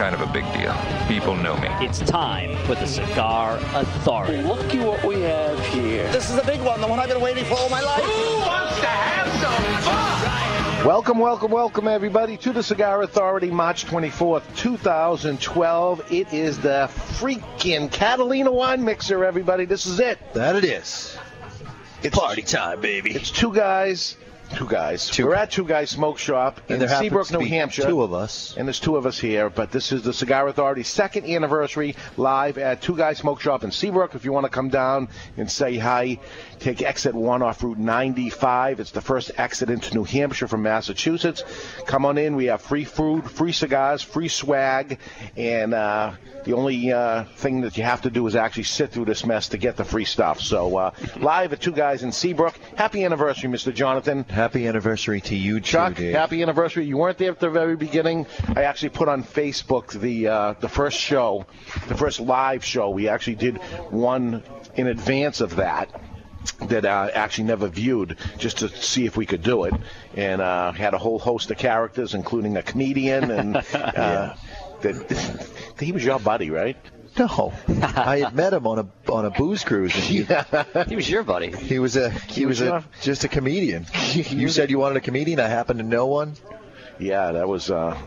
Kind of a big deal. People know me. It's time for the Cigar Authority. Look at what we have here. This is a big one, the one I've been waiting for all my life. Who wants to have some fun? Welcome, welcome, welcome, everybody, to the Cigar Authority, March 24th, 2012. It is the freaking Catalina Wine Mixer, everybody. This is it. That it is. It's Party time, baby. It's two guys. Two guys. Two. We're at Two Guys Smoke Shop And in Seabrook, New Hampshire. two of us. And there's two of us here, but this is the Cigar Authority's second anniversary live at Two Guys Smoke Shop in Seabrook. If you want to come down and say hi, take exit 1 off Route 95. It's the first exit into New Hampshire from Massachusetts. Come on in. We have free food, free cigars, free swag, and uh, the only uh, thing that you have to do is actually sit through this mess to get the free stuff. So uh, live at Two Guys in Seabrook. Happy anniversary, Mr. Jonathan. Happy anniversary to you, Chuck, too, happy anniversary. You weren't there at the very beginning. I actually put on Facebook the uh, the first show, the first live show. We actually did one in advance of that that I actually never viewed just to see if we could do it, and uh, had a whole host of characters, including a comedian, and uh, that he was your buddy, right? No, I had met him on a on a booze cruise. And he, He was your buddy. he was a he was a just a comedian. You said you wanted a comedian. I happen to know one. Yeah, that was uh,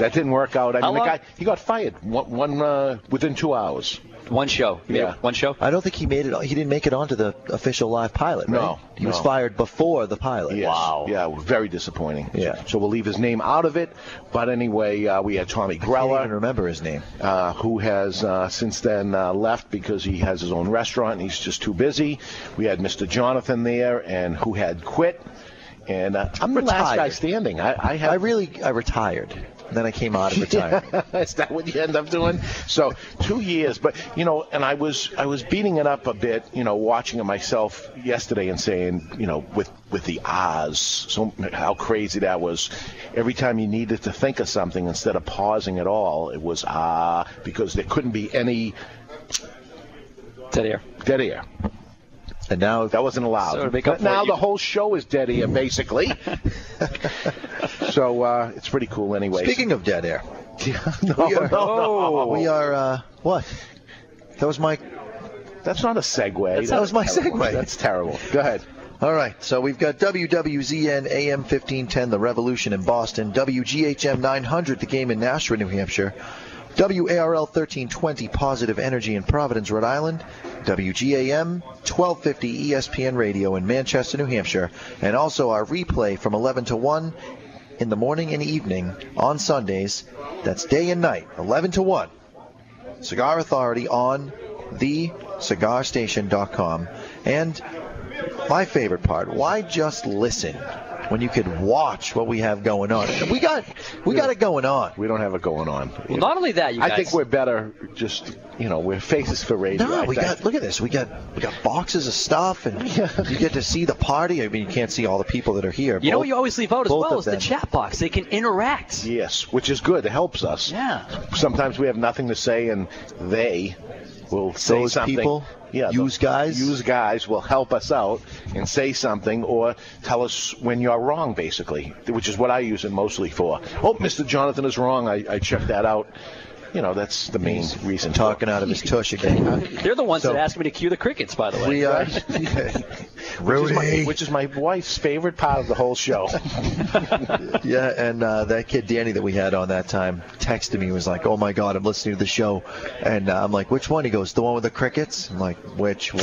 that didn't work out. I How mean, the guy he got fired one, one uh, within two hours. One show. Yeah. One show? I don't think he made it. He didn't make it onto the official live pilot. Right? No, he was fired before the pilot. Yes. Wow. Yeah, very disappointing. Yeah. So we'll leave his name out of it. But anyway, uh, we had Tommy Grella. I can't remember his name. uh, who has uh, since then uh, left because he has his own restaurant and he's just too busy. We had Mr. Jonathan there, and who had quit. And uh, I'm the last guy standing. I, I have. I really I retired. And then I came out of retirement. Is that what you end up doing? So two years, but you know, and I was I was beating it up a bit, you know, watching it myself yesterday and saying, you know, with with the ahs, so how crazy that was. Every time you needed to think of something, instead of pausing at all, it was ah because there couldn't be any Dead air. dead air. And now That wasn't allowed. So make up but it, now you- the whole show is dead air, basically. so uh, it's pretty cool, anyway. speaking of dead air, no, we are, no, no. we are uh, what? That was my That's not a segue. that was my terrible. segue. That's terrible. Go ahead. All right, so we've got WWZN AM 1510, The Revolution in Boston, WGHM 900, The Game in Nashua, New Hampshire, WARL 1320, Positive Energy in Providence, Rhode Island, WGAM 1250 ESPN Radio in Manchester, New Hampshire, and also our replay from 11 to 1 in the morning and evening on Sundays. That's day and night, 11 to 1. Cigar Authority on thecigarstation.com. And my favorite part, why just listen when you could watch what we have going on? We got we got it going on. We don't have it going on. Well, not only that, you guys. I think we're better. Just you know, we're faces for radio. No, I we think. got look at this. We got we got boxes of stuff and you get to see the party. I mean you can't see all the people that are here. You know what you always leave out as well of is the chat box. They can interact. Yes, which is good. It helps us. Yeah. Sometimes we have nothing to say, and they will say Those something. people? Yeah, Use guys? Use guys will help us out and say something or tell us when you're wrong, basically, which is what I use it mostly for. Oh, Mr. Jonathan is wrong. I, I checked that out. You know, that's the main reason. talking out of his tush again. They're the ones So- that asked me to cue the crickets, by the way. We uh, Which is, my, which is my wife's favorite part of the whole show. Yeah, and uh, that kid Danny that we had on that time texted me was like, "Oh my God, I'm listening to the show," and uh, I'm like, "Which one?" He goes, "The one with the crickets." I'm like, "Which one?"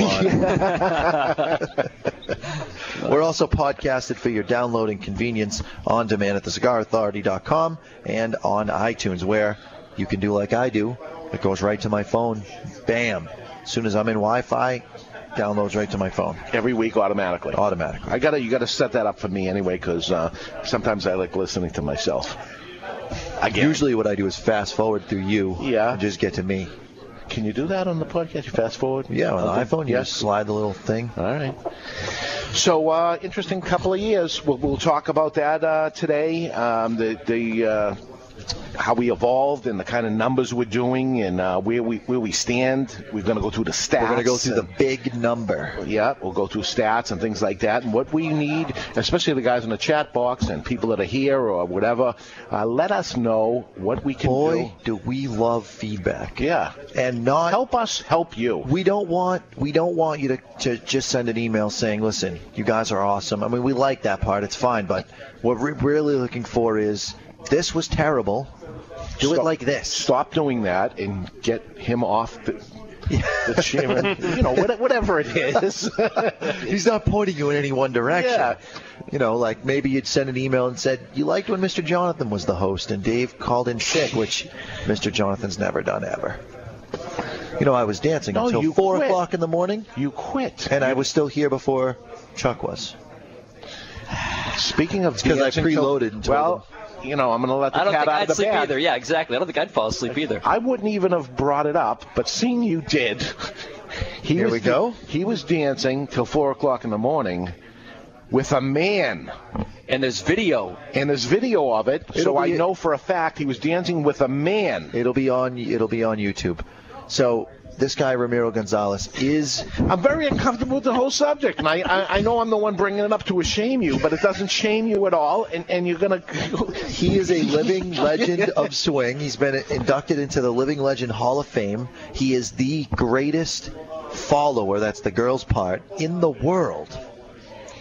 We're also podcasted for your downloading convenience on demand at thecigarauthority.com and on iTunes, where you can do like I do. It goes right to my phone. Bam! As soon as I'm in Wi-Fi, downloads right to my phone Every week automatically. automatically. I gotta, you gotta set that up for me anyway, because uh, sometimes I like listening to myself. Again. Usually, what I do is fast forward through you Yeah. and just get to me. Can you do that on the podcast? You fast forward? Yeah, on the iPhone, you Yes. just slide the little thing. All right. So uh, interesting couple of years. We'll, we'll talk about that uh, today. Um, the the uh, how we evolved and the kind of numbers we're doing and uh, where we where we stand. We're going to go through the stats. We're going to go through the big number. yeah, we'll go through stats and things like that, and what we need, especially the guys in the chat box and people that are here or whatever. Uh, let us know what we can Boy, do we love feedback. Yeah, And not help us help you. we don't want we don't want you to, to just send an email saying, "Listen, you guys are awesome." I mean, we like that part; it's fine. But what we're really looking for is this was terrible. Do it like this. Stop doing that and get him off the, the chairman. you know, whatever it is. He's not pointing you in any one direction. Yeah. You know, like maybe you'd send an email and said, You liked when Mr. Jonathan was the host and Dave called in sick, which Mr. Jonathan's never done ever. You know, I was dancing No, until 4 quit. o'clock in the morning, you quit. and I was still here before Chuck was. Speaking of Because I preloaded and told Well, you know, I'm going to let the I don't cat think out I'd of the sleep bag. either. Yeah, exactly. I don't think I'd fall asleep either. I wouldn't even have brought it up, but seeing you did. He Here was we go. He was dancing till four o'clock in the morning with a man, And there's video. and there's video of it, so It'll I be- know for a fact he was dancing with a man. It'll be on it'll be on YouTube. So this guy Ramiro Gonzalez is I'm very uncomfortable with the whole subject, and I, I, I know I'm the one bringing it up to shame you, but it doesn't shame you at all, and, and you're gonna. he is a living legend of swing. He's been inducted into the Living Legend Hall of Fame. He is the greatest follower, that's the girl's part, in the world.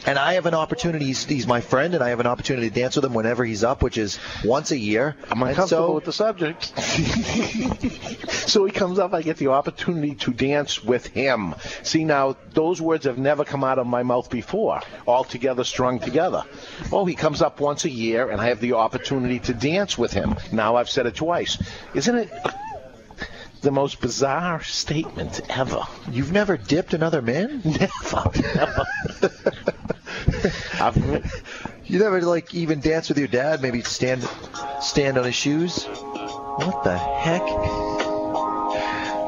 And I have an opportunity. He's, he's my friend, and I have an opportunity to dance with him whenever he's up, which is once a year. I'm uncomfortable so- with the subject. so he comes up, I get the opportunity to dance with him. See, now, those words have never come out of my mouth before, all together, strung together. Oh, he comes up once a year, and I have the opportunity to dance with him. Now I've said it twice. Isn't it the most bizarre statement ever? You've never dipped another man? Never. never. You never like even dance with your dad? Maybe stand stand on his shoes? What the heck?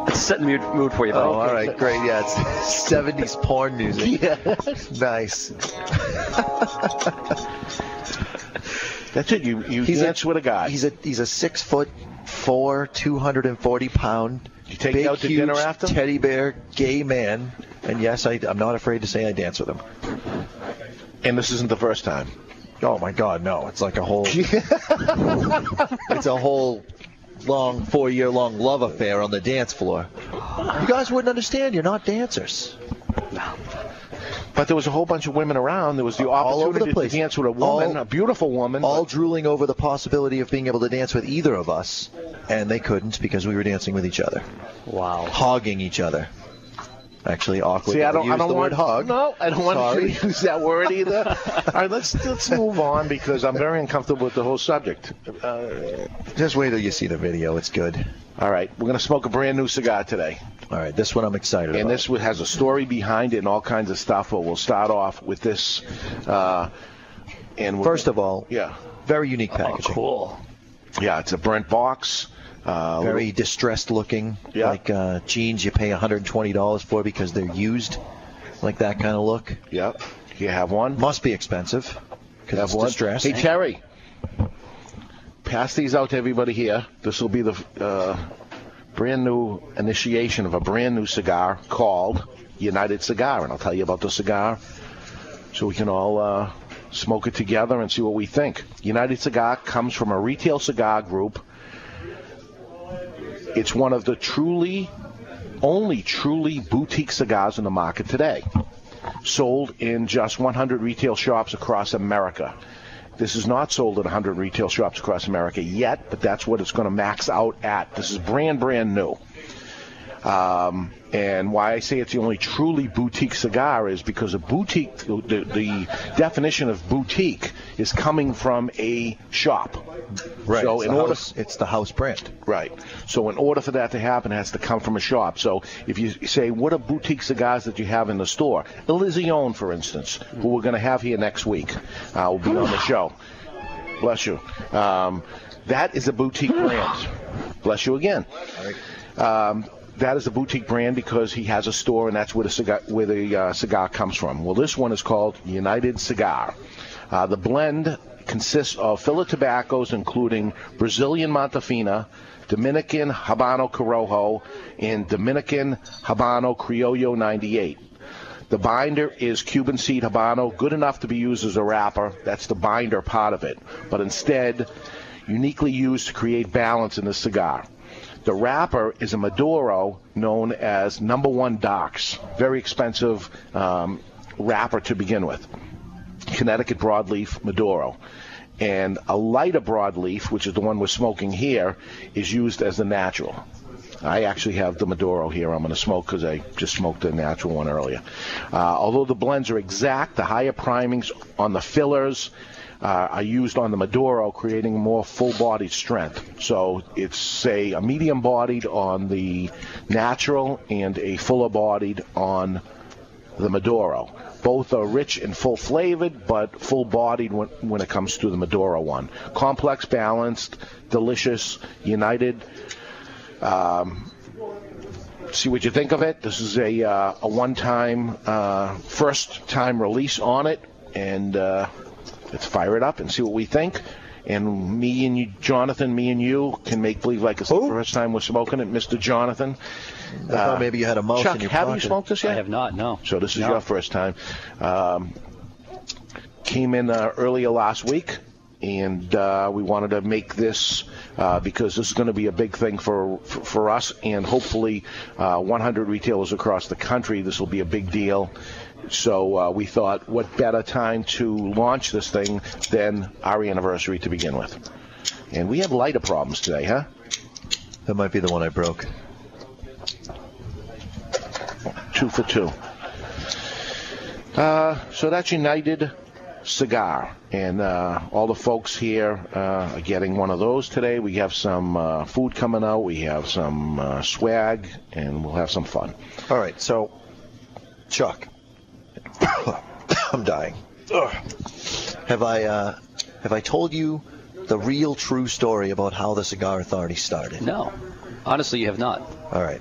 It's setting the mood, for you. Oh, all right, great. Yeah, it's 70s porn music. Yeah. Nice. that's it. You, you He's a- dance with a guy. He's a he's a six foot four, 240 pound, You take big, him out to huge dinner after? teddy bear gay man. And yes, I, I'm not afraid to say I dance with him. and this isn't the first time. Oh my God, no! It's like a whole. it's a whole long four year long love affair on the dance floor. You guys wouldn't understand. You're not dancers. But there was a whole bunch of women around. There was the All over opportunity the place. to dance with a woman, All- a beautiful woman. all but- drooling over the possibility of being able to dance with either of us, and they couldn't because we were dancing with each other, Wow. hogging each other. Actually, awkward. See, I don't, use I don't the want word hog. No, I don't want to use that word either. All right, let's let's move on because I'm very uncomfortable with the whole subject. Uh, Just wait till you see the video. It's good. all right, we're gonna smoke a brand new cigar today, All right, this one I'm excited and about. And this one has a story behind it and all kinds of stuff. But we'll start off with this. Uh, and we'll- First of all, yeah, very unique packaging. Oh, Cool. yeah, it's a burnt box. Uh, Very distressed looking. Yeah. Like uh, jeans you pay $120 for because they're used. Like that kind of look. Yep. You have one. Must be expensive because it's one. distressed. Hey Terry, pass these out to everybody here. This will be the uh, brand new initiation of a brand new cigar called United Cigar, and I'll tell you about the cigar so we can all uh, smoke it together and see what we think. United Cigar comes from a retail cigar group. It's one of the truly, only truly boutique cigars in the market today sold in just 100 retail shops across America. This is not sold at 100 retail shops across America yet, but that's what it's going to max out at. This is brand, brand new. Um, and why I say it's the only truly boutique cigar is because a boutique, the, the definition of boutique is coming from a shop. Right. So it's, in the order, house, it's the house brand. Right. So in order for that to happen, it has to come from a shop. So if you say, what are boutique cigars that you have in the store? Illusione, for instance, who we're going to have here next week, uh, will be on the show. Bless you. Um, that is a boutique brand. Bless you again. Um, that is a boutique brand because he has a store, and that's where the cigar, where the uh, cigar comes from. Well, this one is called United Cigar. Uh, the blend consists of filler tobaccos, including Brazilian Mata Fina, Dominican Habano Corojo, and Dominican Habano Criollo 98. The binder is Cuban seed Habano, good enough to be used as a wrapper. That's the binder part of it. But instead, uniquely used to create balance in the cigar. The wrapper is a Maduro known as number one Darks. Very expensive um, wrapper to begin with. Connecticut broadleaf Maduro. And a lighter broadleaf, which is the one we're smoking here, is used as the natural. I actually have the Maduro here. I'm going to smoke because I just smoked the natural one earlier. Uh, although the blends are exact, the higher primings on the fillers uh, used on the Maduro, creating more full-bodied strength. So it's say a medium-bodied on the natural and a fuller-bodied on the Maduro. Both are rich and full flavored, but full bodied when, when it comes to the Maduro one. Complex, balanced, delicious, united. Um, see what you think of it. This is a, uh, a one time, uh, first time release on it, and uh, let's fire it up and see what we think. And me and you, Jonathan, me and you can make believe like it's the first time we're smoking it, Mr. Jonathan. I thought maybe you had a mouse Chuck, in your have you smoked this yet? I have not. No. So this is No. your first time. Um, came in uh, earlier last week, and uh, we wanted to make this uh, because this is going to be a big thing for for, for us, and hopefully, uh, 100 retailers across the country. This will be a big deal. So uh, we thought, what better time to launch this thing than our anniversary to begin with? And we have lighter problems today, huh? That might be the one I broke. two for two. Uh, so that's United Cigar, and uh, all the folks here uh, are getting one of those today. We have some uh, food coming out, we have some uh, swag, and we'll have some fun. All right, so Chuck, I'm dying. Ugh. Have I uh, have I told you the real true story about how the Cigar Authority started? No. Honestly, you have not. All right.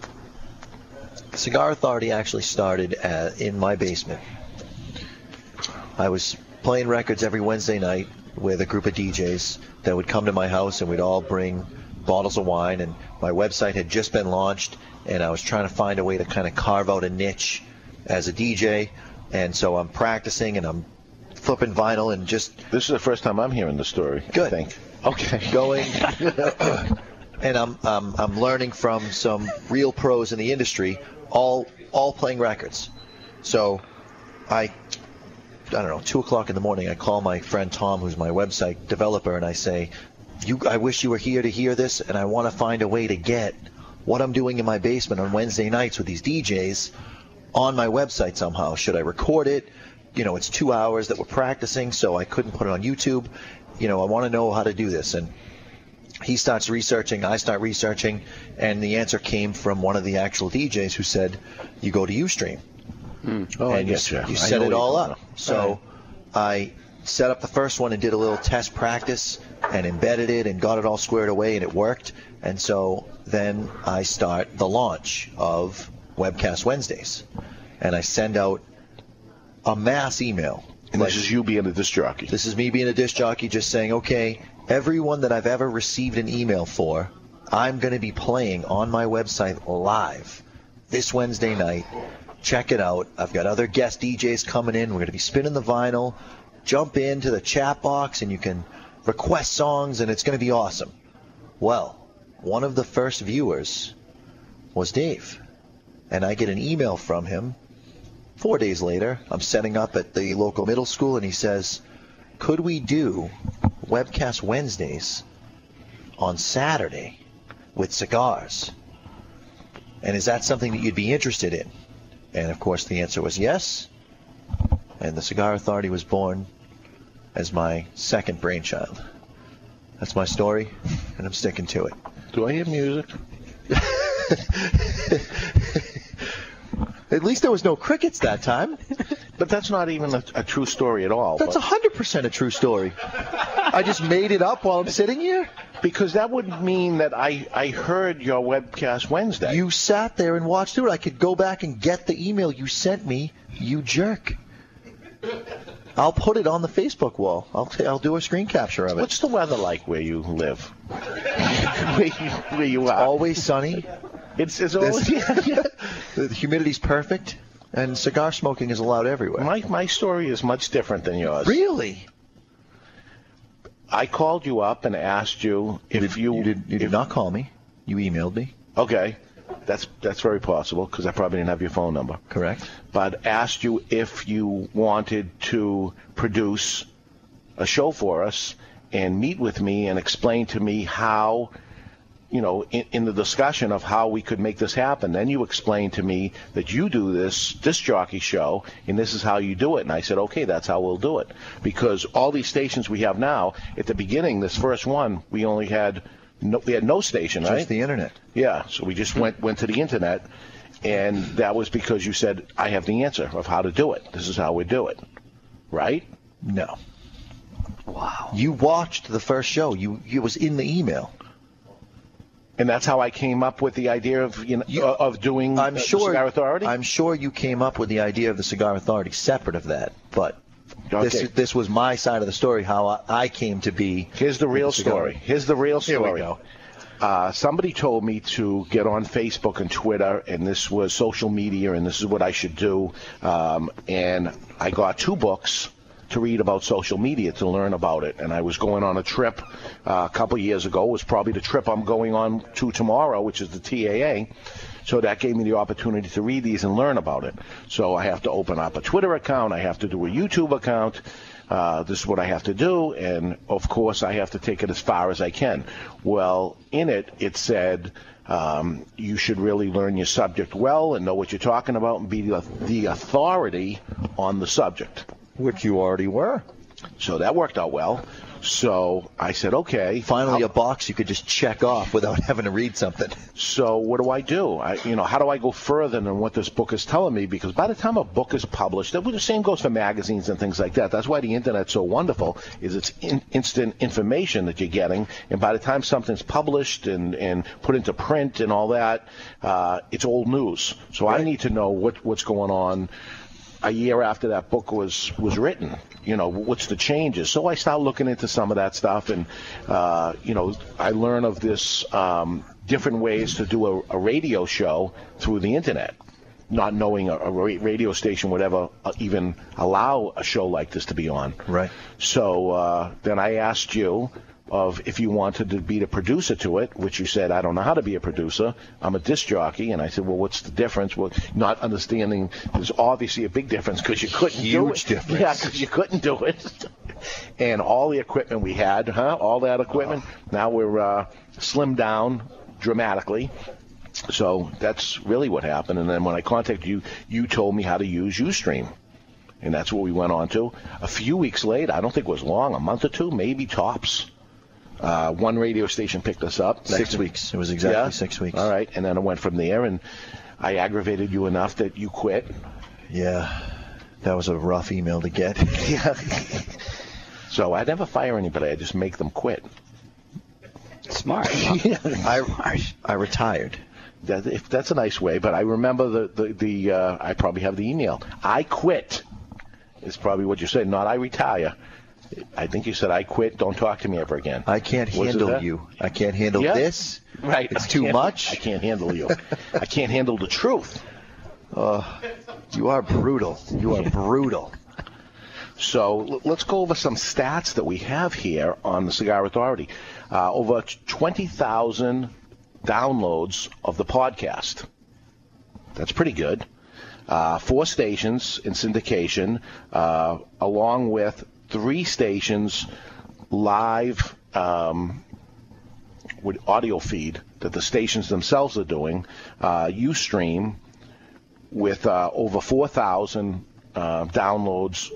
The Cigar Authority actually started at, in my basement. I was playing records every Wednesday night with a group of DJs that would come to my house and we'd all bring bottles of wine. And my website had just been launched, and I was trying to find a way to kind of carve out a niche as a DJ. And so I'm practicing and I'm flipping vinyl and just This is the first time I'm hearing the story. Good. I think. Okay. going and I'm, I'm I'm learning from some real pros in the industry all all playing records so I I don't know two o'clock in the morning I call my friend Tom who's my website developer and I say you I wish you were here to hear this and I want to find a way to get what I'm doing in my basement on Wednesday nights with these DJs on my website somehow. Should I record it? You know it's two hours that we're practicing so I couldn't put it on YouTube. You know I want to know how to do this. And he starts researching, I start researching, and the answer came from one of the actual DJs who said, "You go to UStream. Oh, I and you, get you. you set it all up." So I set up the first one and did a little test practice and embedded it and got it all squared away and it worked. And so then I start the launch of Webcast Wednesdays, and I send out a mass email. And Like- this is you being a disc jockey. this is me being a disc jockey just saying, okay, everyone that I've ever received an email for, I'm going to be playing on my website live this Wednesday night. Check it out. I've got other guest DJs coming in. We're going to be spinning the vinyl. Jump into the chat box and you can request songs, and it's going to be awesome. Well, one of the first viewers was Dave. And I get an email from him Four days later, I'm setting up at the local middle school, and he says, Could we do webcast Wednesdays on Saturday with cigars? And is that something that you'd be interested in? And of course, the answer was yes. And the Cigar Authority was born as my second brainchild. That's my story, and I'm sticking to it. Do I hear music? At least there was no crickets that time. But that's not even a, a true story at all. That's but- hundred percent a true story. I just made it up while I'm sitting here. Because that would mean that I, I heard your webcast Wednesday. You sat there and watched through it. I could go back and get the email you sent me, you jerk. I'll put it on the Facebook wall. I'll t- I'll do a screen capture of it. What's the weather like where you live? where, you, where you are? Always sunny. It's, it's always, yeah, yeah. The humidity's perfect, and cigar smoking is allowed everywhere. My, my story is much different than yours. Really? I called you up and asked you if you, You did. You did if- not call me. You emailed me. Okay, that's that's very possible because I probably didn't have your phone number. Correct. But asked you if you wanted to produce a show for us and meet with me and explain to me how, you know, in, in the discussion of how we could make this happen. Then you explained to me that you do this disc jockey show and this is how you do it. And I said, okay, that's how we'll do it because all these stations we have now, at the beginning, this first one, we only had. No, we had no station, Just right? Just the internet. Yeah, so we just hmm. went went to the internet, and that was because you said I have the answer of how to do it. This is how we do it, right? No. Wow. You watched the first show. You it was in the email. And that's how I came up with the idea of you know of doing I'm the sure. Cigar Authority. I'm sure you came up with the idea of the Cigar Authority separate of that, but this Okay. this was my side of the story. How I, I came to be. Here's the real cigar. story. Here's the real Here we go. Uh, somebody told me to get on Facebook and Twitter, and this was social media, and this is what I should do. Um, and I got two books to read about social media to learn about it. And I was going on a trip uh, a couple years ago. It was probably the trip I'm going on to tomorrow, which is the TAA. So that gave me the opportunity to read these and learn about it. So I have to open up a Twitter account. I have to do a YouTube account. Uh, this is what I have to do, and of course I have to take it as far as I can. Well, in it, it said um, you should really learn your subject well and know what you're talking about and be the, the authority on the subject. Which you already were. So that worked out well. So I said, okay. Finally, a box you could just check off without having to read something. So what do I do? I, you know, how do I go further than what this book is telling me? Because by the time a book is published, the same goes for magazines and things like that. That's why the internet's so wonderful. Is it's in, instant information that you're getting, and by the time something's published and and put into print and all that, uh, it's old news. So I need to know what what's going on a year after that book was was written. You know, what's the changes? So I start looking into some of that stuff, and uh, you know, I learn of this um, different ways to do a, a radio show through the internet. Not knowing a, a radio station would ever uh, even allow a show like this to be on. Right. So uh, then I asked you of if you wanted to be the producer to it, which you said I don't know how to be a producer. I'm a disc jockey, and I said, well, what's the difference? Well, not understanding there's obviously a big difference because you couldn't do it. Huge difference. Yeah, because you couldn't do it. and all the equipment we had, huh? All that equipment. Now we're uh, slimmed down dramatically. So that's really what happened. And then when I contacted you, you told me how to use UStream. And that's what we went on to. A few weeks later, I don't think it was long, a month or two, maybe tops. Uh, one radio station picked us up. Six Next- weeks. It was exactly Yeah? six weeks. All right, and then it went from there, and I aggravated you enough that you quit. Yeah. That was a rough email to get. Yeah. so I never fire anybody. I just make them quit. Smart. I, I retired. That, if that's a nice way, but I remember the the, the uh, I probably have the email. I quit. Is probably what you said. Not I retire. I think you said I quit. Don't talk to me ever again. I can't handle you. I can't handle Yeah. this. Right. It's I too much. I can't handle you. I can't handle the truth. You are brutal. You are brutal. So l- let's go over some stats that we have here on the Cigar Authority. Uh, over 20,000 downloads of the podcast. That's pretty good. Uh, four stations in syndication, uh, along with three stations live um, with audio feed that the stations themselves are doing. Uh, Ustream with uh, over 4,000 uh, downloads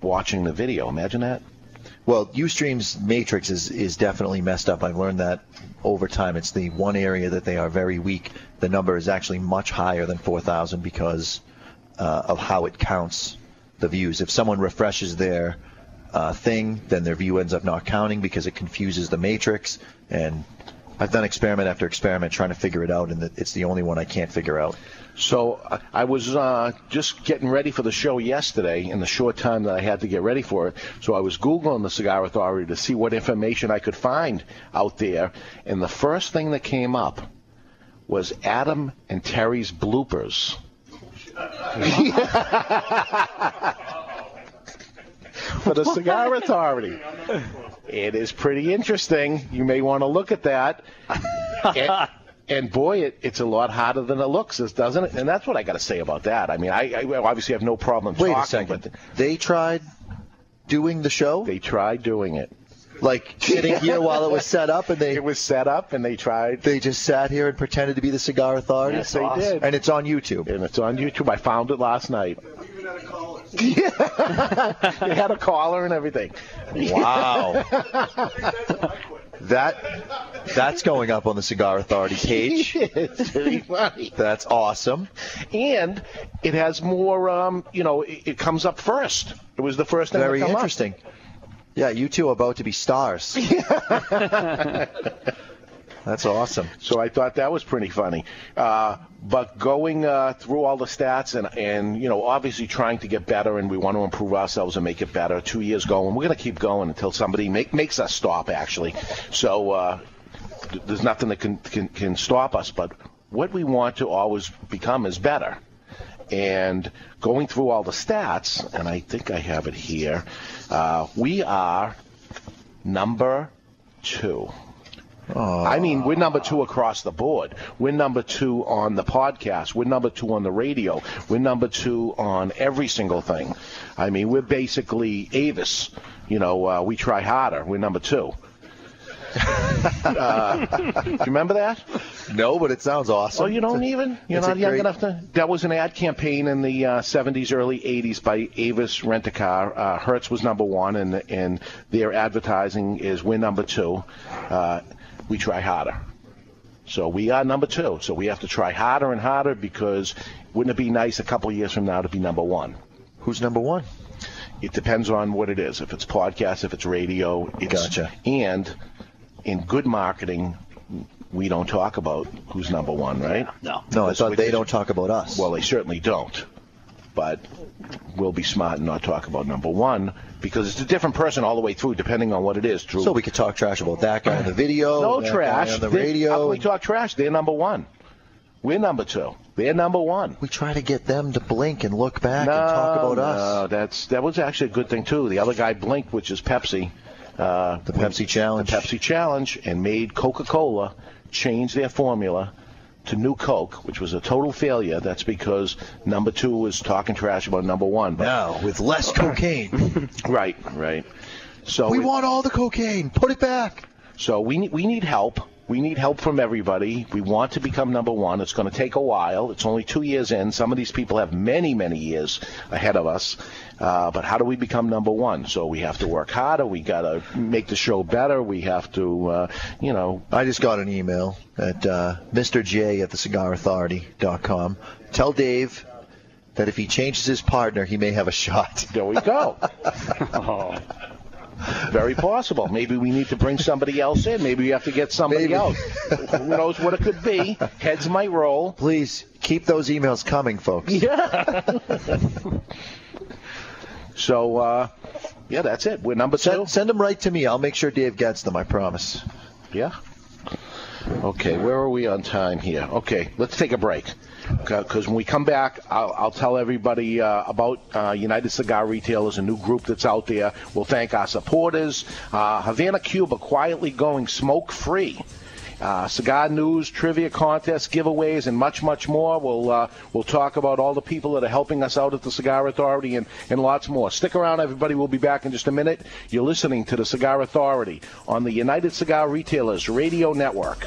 watching the video. Imagine that. Well, Ustream's matrix is, is definitely messed up. I've learned that over time. It's the one area that they are very weak. The number is actually much higher than 4,000 because uh, of how it counts the views. If someone refreshes their uh, thing, then their view ends up not counting because it confuses the matrix. And I've done experiment after experiment trying to figure it out, and it's the only one I can't figure out. So uh, I was uh, just getting ready for the show yesterday in the short time that I had to get ready for it. So I was Googling the Cigar Authority to see what information I could find out there. And the first thing that came up was Adam and Terry's bloopers. for the Cigar Authority. It is pretty interesting. You may want to look at that. And, and boy, it, it's a lot harder than it looks, doesn't it? And that's what I got to say about that. I mean, I, I obviously have no problem Wait talking, a second. They tried doing the show? they tried doing it. Like sitting here while it was set up, and they It was set up, and they tried. they just sat here and pretended to be the Cigar Authority? Yes, they did. And it's on YouTube. and it's on YouTube. I found it last night. Yeah. they had a collar and everything. Wow. that that's going up on the Cigar Authority page. it's pretty funny. That's awesome. And it has more, um, you know, it, it comes up first. It was the first thing Very to come up. Interesting. Yeah, you two are about to be stars. That's awesome. So I thought that was pretty funny. Uh, but going uh, through all the stats and, and, you know, obviously trying to get better and we want to improve ourselves and make it better. Two years going. We're going to keep going until somebody make, makes us stop, actually. So uh, th- there's nothing that can, can, can stop us. But what we want to always become is better. And going through all the stats, and I think I have it here, uh, we are number two. I mean, we're number two across the board. We're number two on the podcast. We're number two on the radio. We're number two on every single thing. I mean, we're basically Avis. You know, uh, we try harder. We're number two. Uh, do you remember that? No, but it sounds awesome. Oh, you don't even? You're not young great- enough to? That was an ad campaign in the uh, 70s, early 80s by Avis Rent a Car. Uh, Hertz was number one, and and their advertising is we're number two. Uh, we try harder. So we are number two. So we have to try harder and harder because wouldn't it be nice a couple of years from now to be number one? Who's number one? It depends on what it is. If it's podcast, if it's radio, it's, Gotcha. And in good marketing, we don't talk about who's number one, right? No. No, I thought what they they- don't talk about us. Well, they certainly don't. But we'll be smart and not talk about number one because it's a different person all the way through, depending on what it is. Drew. so we could talk trash about that guy on the video, no that trash guy on the They- How radio. can we talk trash? They're number one. We're number two. They're number one. We try to get them to blink and look back no, and talk about us. no, us. that's that was actually a good thing too. The other guy blinked, which is Pepsi. Uh, The Pepsi Challenge. The Pepsi Challenge, and made Coca-Cola change their formula to New Coke, which was a total failure. That's because number two was talking trash about number one. But- Now with less cocaine. Right, right. So we it- want all the cocaine. Put it back. So we need, we need help. We need help from everybody. We want to become number one. It's going to take a while. It's only two years in. Some of these people have many, many years ahead of us. Uh, but how do we become number one? So we have to work harder. We got to make the show better. We have to, uh, you know, I just got an email at uh, Mr. J at the cigarauthority.com. Tell Dave that if he changes his partner, he may have a shot. there we go. Oh. Very possible. Maybe we need to bring somebody else in. Maybe we have to get somebody Maybe. else. Who knows what it could be? Heads might roll. Please keep those emails coming, folks. Yeah. so, uh, yeah, that's it. We're number two. Send, send them right to me. I'll make sure Dave gets them. I promise. Yeah. Okay, where are we on time here? Okay, let's take a break. Because when we come back, I'll, I'll tell everybody uh, about uh, United Cigar Retailers, a new group that's out there. We'll thank our supporters. Uh, Havana, Cuba, quietly going smoke free. Uh, cigar news, trivia contests, giveaways, and much, much more. We'll uh, we'll talk about all the people that are helping us out at the Cigar Authority and, and lots more. Stick around, everybody. We'll be back in just a minute. You're listening to the Cigar Authority on the United Cigar Retailers Radio Network.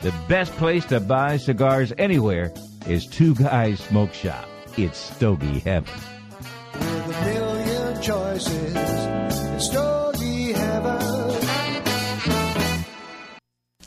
The best place to buy cigars anywhere is Two Guys Smoke Shop. It's Stogie Heaven. With a million choices,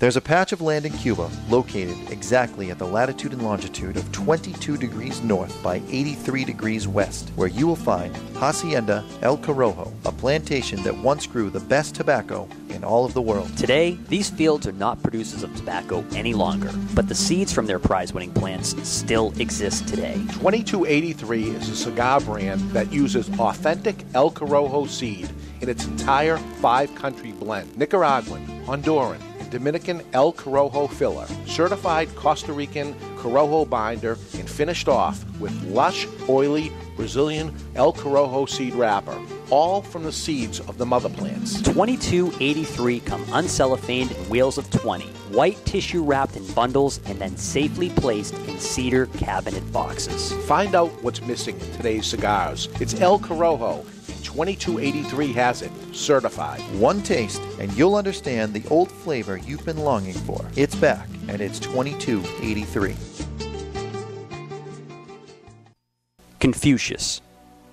There's a patch of land in Cuba located exactly at the latitude and longitude of 22 degrees north by 83 degrees west, where you will find Hacienda El Corojo, a plantation that once grew the best tobacco in all of the world. Today, these fields are not producers of tobacco any longer, but the seeds from their prize winning plants still exist today. 2283 is a cigar brand that uses authentic El Corojo seed in its entire five country blend Nicaraguan, Honduran, and Dominican El Corojo filler, certified Costa Rican Corojo binder, and finished off with lush, oily Brazilian El Corojo seed wrapper, all from the seeds of the mother plants. 2283 come uncellophaned in wheels of 20, white tissue wrapped in bundles and then safely placed in cedar cabinet boxes. Find out what's missing in today's cigars. It's El Corojo. 2283 has it, certified. One taste, and you'll understand the old flavor you've been longing for. It's back, and it's 2283. Confucius.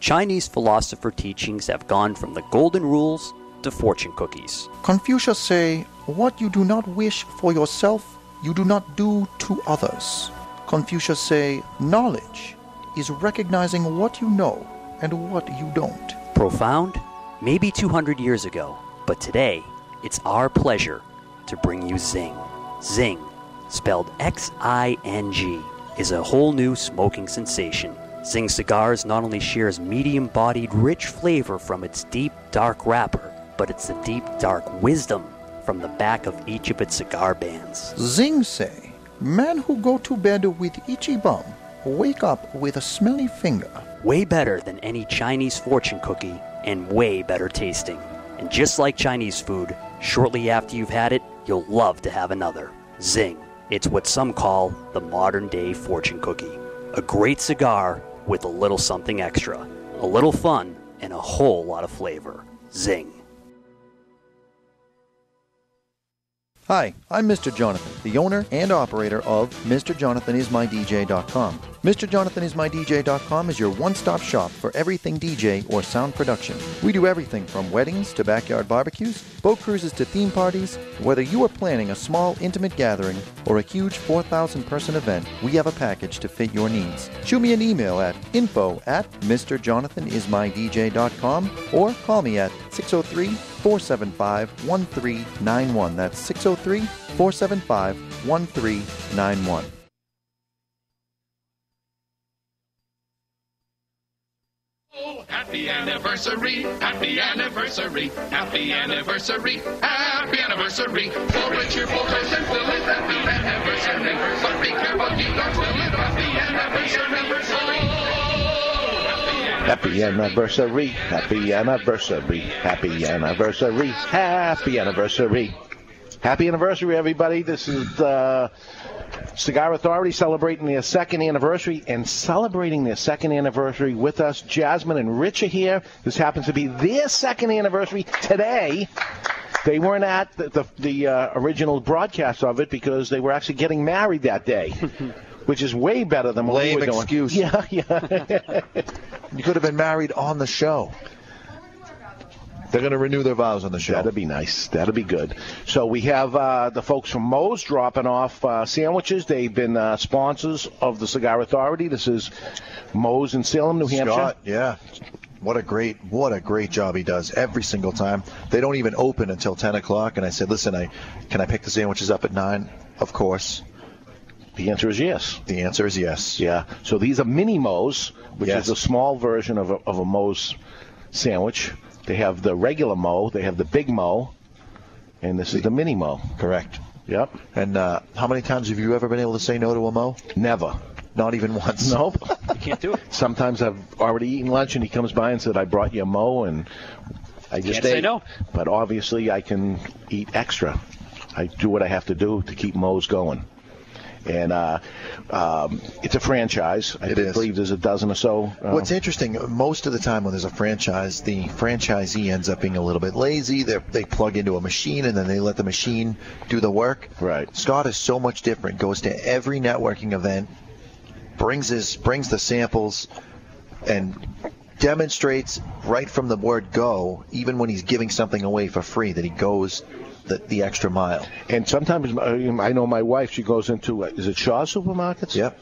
Chinese philosopher teachings have gone from the golden rules to fortune cookies. Confucius say, What you do not wish for yourself, you do not do to others. Confucius say, Knowledge is recognizing what you know and what you don't. Profound? Maybe 200 years ago, but today it's our pleasure to bring you Zing. Zing, spelled X I N G, is a whole new smoking sensation. Zing Cigars not only shares medium bodied, rich flavor from its deep, dark wrapper, but it's the deep, dark wisdom from the back of each of its cigar bands. Zing say, Man who go to bed with itchy bum, wake up with a smelly finger. Way better than any Chinese fortune cookie, and way better tasting. And just like Chinese food, shortly after you've had it, you'll love to have another. Zing. It's what some call the modern day fortune cookie. A great cigar with a little something extra, a little fun, and a whole lot of flavor. Zing. Hi, I'm Mr. Jonathan, the owner and operator of MrJonathanIsMyDJ.com. MrJonathanIsMyDJ.com is your one-stop shop for everything DJ or sound production. We do everything from weddings to backyard barbecues, boat cruises to theme parties. Whether you are planning a small, intimate gathering or a huge 4,000-person event, we have a package to fit your needs. Shoot me an email at info at MrJonathanIsMyDJ.com or call me at 603 475 1391. That's 603 475 1391. Happy anniversary, happy anniversary, happy anniversary, happy anniversary. For a cheerful and fill it, happy anniversary. But be careful, you don't spill it, happy anniversary. Happy anniversary, happy anniversary, happy anniversary, happy anniversary. Happy anniversary, everybody. This is the Cigar Authority celebrating their second anniversary and celebrating their second anniversary with us. Jasmine and Rich are here. This happens to be their second anniversary today. They weren't at the, the, the uh, original broadcast of it because they were actually getting married that day. Which is way better than what Lame we were doing. excuse. Yeah, yeah. You could have been married on the show. They're going to renew their vows on the show. That'd be nice. That'd be good. So we have uh, the folks from Moe's dropping off uh, sandwiches. They've been uh, sponsors of the Cigar Authority. This is Moe's in Salem, New Hampshire. Scott, yeah. What a great, what a great job he does every single time. They don't even open until 10 o'clock, and I said, listen, I can I pick the sandwiches up at nine? Of course. The answer is yes. The answer is yes. Yeah. So these are mini Moe's, which Yes. is a small version of a, of a Moe's sandwich. They have the regular Moe, they have the big Moe, and this is the mini Moe. Correct. Yep. And uh, how many times have you ever been able to say no to a Mo? Never. Not even once. Nope. You can't do it. Sometimes I've already eaten lunch and he comes by and said, I brought you a Mo, and I just Can't say no. But obviously, I can eat extra. I do what I have to do to keep Mo's going. And uh, um, it's a franchise. I It is. believe there's a dozen or so. Uh, What's interesting, most of the time when there's a franchise, the franchisee ends up being a little bit lazy. They they plug into a machine and then they let the machine do the work. Right. Scott is so much different. Goes to every networking event, brings his brings the samples, and demonstrates right from the word go, even when he's giving something away for free, that he goes the, the extra mile. And sometimes uh, I know my wife. She goes into uh, is it Shaw supermarkets? Yep.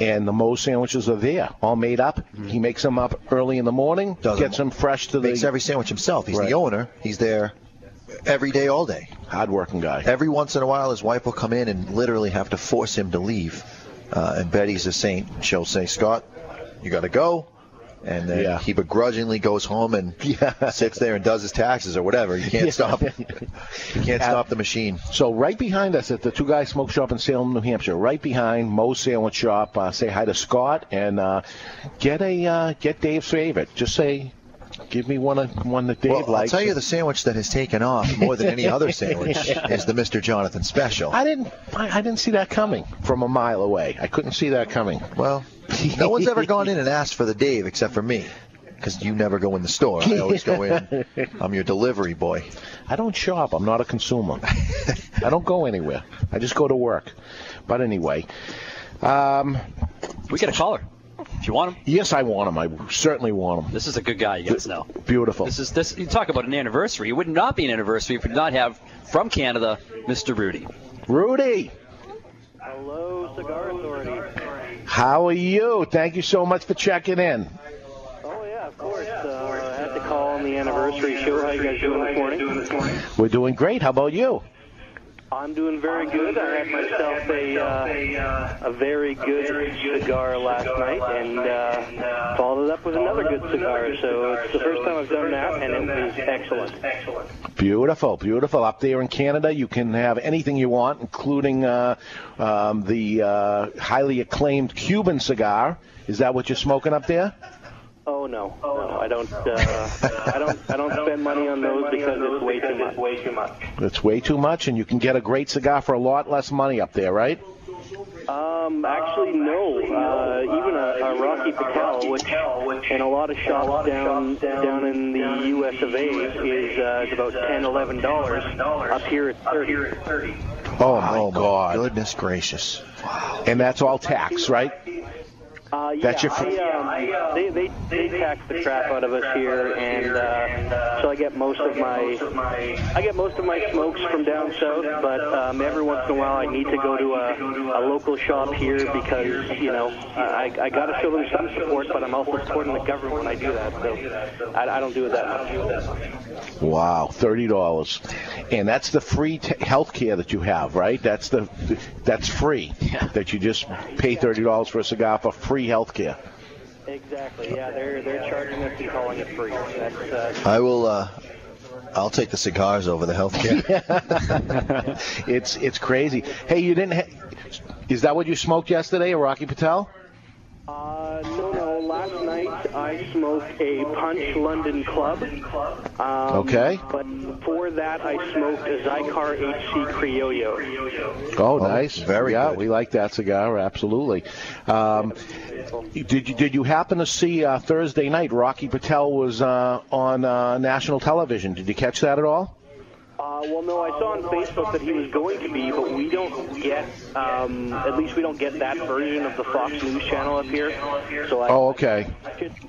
And the Moe's sandwiches are there, all made up. He makes them up early in the morning, Mm-hmm. Does gets them fresh to Makes the Makes every sandwich himself. He's Right. the owner. He's there every day, all day. hardworking guy. Every once in a while, his wife will come in and literally have to force him to leave. Uh, and Betty's a saint. She'll say, Scott, you got to go. And then Yeah. he begrudgingly goes home and sits there and does his taxes or whatever. You can't Yeah. stop. You can't stop the machine. So right behind us at the Two Guys Smoke Shop in Salem, New Hampshire, right behind Moe's Sandwich Shop. Uh, say hi to Scott and uh, get a uh, get Dave's favorite. Just say, give me one of one that Dave Well, I'll tell you the sandwich that has taken off more than any other sandwich is the Mr. Jonathan Special. I didn't I, I didn't see that coming from a mile away. I couldn't see that coming. Well, no one's ever gone in and asked for the Dave except for me. Because you never go in the store. I always go in. I'm your delivery boy. I don't shop. I'm not a consumer. I don't go anywhere. I just go to work. But anyway, um, We get a caller. If you want him, yes, I want him. I certainly want him. this is a good guy. You guys know. Beautiful. This is this. You talk about an anniversary. It would not be an anniversary if we did not have from Canada, Mr. Rudy. Rudy. Hello, Cigar Authority. How are you? Thank you so much for checking in. Oh, yeah, of course. Uh, I had to call on the anniversary show. How you guys doing this morning? We're doing great. How about you? I'm doing very good. I had myself a uh, a very good cigar last night, and uh, followed it up with another good cigar. So it's the first time I've done that, and it was excellent. Beautiful, beautiful. Up there in Canada, you can have anything you want, including uh, um, the uh, highly acclaimed Cuban cigar. Is that what you're smoking up there? Oh no, no, I don't. Uh, I don't. I don't spend money on those because it's way too much. Way too much. It's way too much, and you can get a great cigar for a lot less money up there, right? Um, actually, no. Uh, even a, a Rocky Patel, which in a lot of shops down down in the U.S. of A. is uh, is about ten, eleven dollars. Up here, it's thirty. Oh my Oh, my God! goodness gracious. Wow. And that's all tax, right? Uh, yeah, That's your fr- I, um, they, they they tax the crap out of us here, and uh, so I get most of my I get most of my smokes from down south. But um, every once in a while, I need to go to a, a local shop here because you know I I got to show them some support, but I'm also supporting the government when I do that. So I, I don't do it that much. Wow, thirty dollars, and that's the free t- health care that you have, right? That's the that's free. That you just pay thirty dollars for a cigar for free health care. Exactly. Yeah, they're they're charging us and calling it free. That's uh, I will. Uh, I'll take the cigars over the healthcare. it's it's crazy. Hey, you didn't. Ha- is that what you smoked yesterday, Rocky Patel? Uh, no, no. Last night I smoked a Punch London Club. Um, Okay. But before that, I smoked a Zycar HC Criollo. Oh, nice. very yeah, good. we like that cigar. Absolutely. Um, did you did you happen to see uh, Thursday night? Rocky Patel was uh, on uh, national television. Did you catch that at all? Uh, well, no, I saw on Facebook that he was going to be, but we don't get, um, at least we don't get that version of the Fox News channel up here. So I, Oh, okay.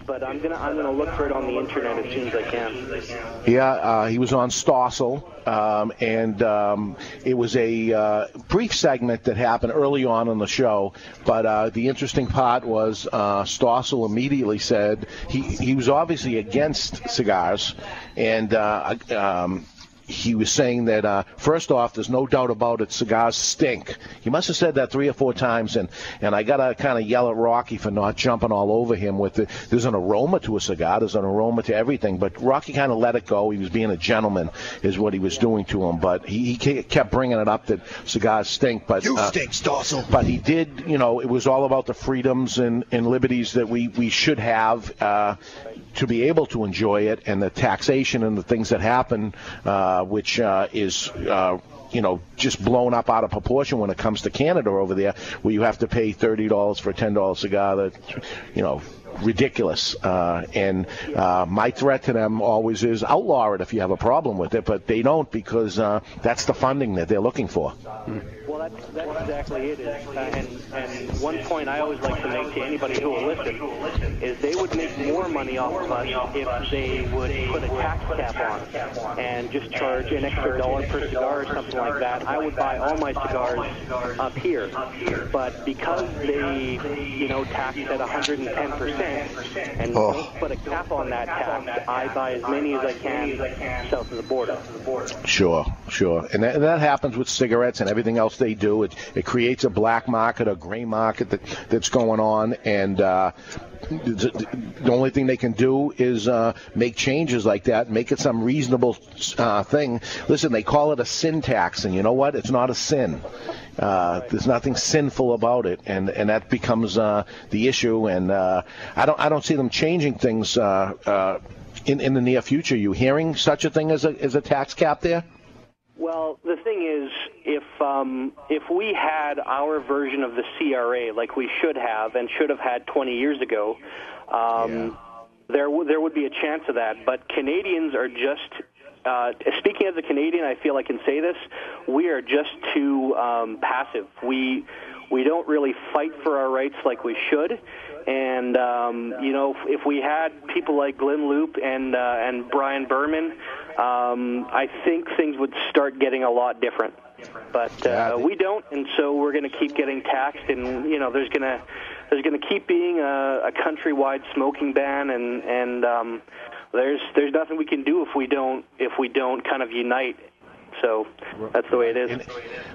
but I'm gonna I'm gonna look for it on the internet as soon as I can. Yeah, uh, he was on Stossel, um, and um, it was a uh, brief segment that happened early on in the show. But uh, the interesting part was uh, Stossel immediately said he he was obviously against cigars, and uh, um, he was saying that uh, first off, there's no doubt about it, cigars stink. He must have said that three or four times, and and I gotta kind of yell at Rocky for not jumping all over him with it. There's an aroma to a cigar, there's an aroma to everything, but Rocky kind of let it go. He was being a gentleman, is what he was doing to him, but he, he kept bringing it up that cigars stink. But You uh, stink, Stossel. but he did, you know, it was all about the freedoms and, and liberties that we, we should have uh, to be able to enjoy it and the taxation and the things that happen, uh, which uh, is. Uh, you know, just blown up out of proportion when it comes to Canada over there, where you have to pay thirty dollars for a ten dollar cigar. That, you know, ridiculous. Uh, and uh, my threat to them always is outlaw it if you have a problem with it, but they don't because uh, that's the funding that they're looking for. Well, that's, that's exactly it. And, and one point I always like to make to anybody who will listen is they would make more money off of us if they would put a tax cap on and just charge an extra dollar per cigar or something like that. I would buy all my cigars up here. But because they, you know, tax at 110% and Oh. don't put a cap on that tax, I buy as many as I can south of the border. Sure, sure, and that, and that happens with cigarettes and everything else they do. It it creates a black market, a gray market that that's going on, and uh, the, the only thing they can do is uh, make changes like that, make it some reasonable uh, thing. Listen, they call it a sin tax, and you know what? It's not a sin. Uh, there's nothing sinful about it, and and that becomes uh, the issue. And uh, I don't I don't see them changing things. Uh, uh, in, in the near future, you hearing such a thing as a as a tax cap there? Well, the thing is, if um, if we had our version of the CRA like we should have and should have had 20 years ago, um, there w- there would be a chance of that. But Canadians are just. Uh, speaking as a Canadian, I feel I can say this: we are just too um, passive. We we don't really fight for our rights like we should. And um, you know, if, if we had people like Glynn Loope and uh, and Brian Berman, um, I think things would start getting a lot different. But uh, we don't, and so we're going to keep getting taxed, and you know, there's going to there's going to keep being a, a countrywide smoking ban, and and um, there's there's nothing we can do if we don't if we don't kind of unite. So that's the way it is.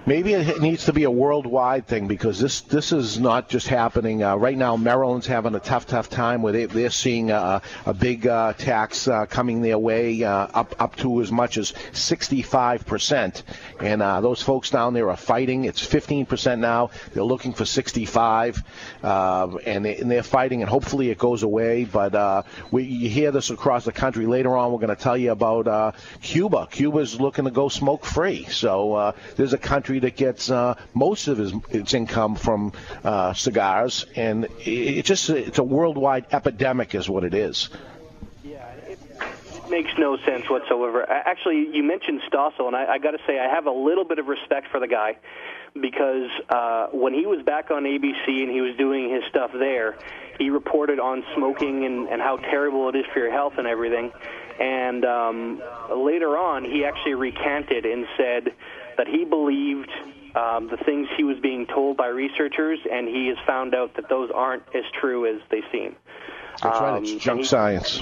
Maybe it needs to be a worldwide thing because this this is not just happening uh, right now. Maryland's having a tough, tough time where they, they're seeing a, a big uh, tax uh, coming their way uh, up up to as much as 65 percent, and uh, those folks down there are fighting. It's 15 percent now. They're looking for 65, uh, and, they, and they're fighting, and hopefully it goes away. But we you hear this across the country. Later on, we're going to tell you about Cuba. Cuba's looking to go smoke free. So uh, there's a country that gets uh, most of its, its income from uh, cigars, and it, it just it's a worldwide epidemic, is what it is. Yeah, it makes no sense whatsoever. Actually, you mentioned Stossel, and I, I got to say I have a little bit of respect for the guy because uh, when he was back on ABC and he was doing his stuff there, he reported on smoking and, and how terrible it is for your health and everything. And um, later on, he actually recanted and said that he believed um, the things he was being told by researchers, and he has found out that those aren't as true as they seem. That's right. Um, It's junk he- science.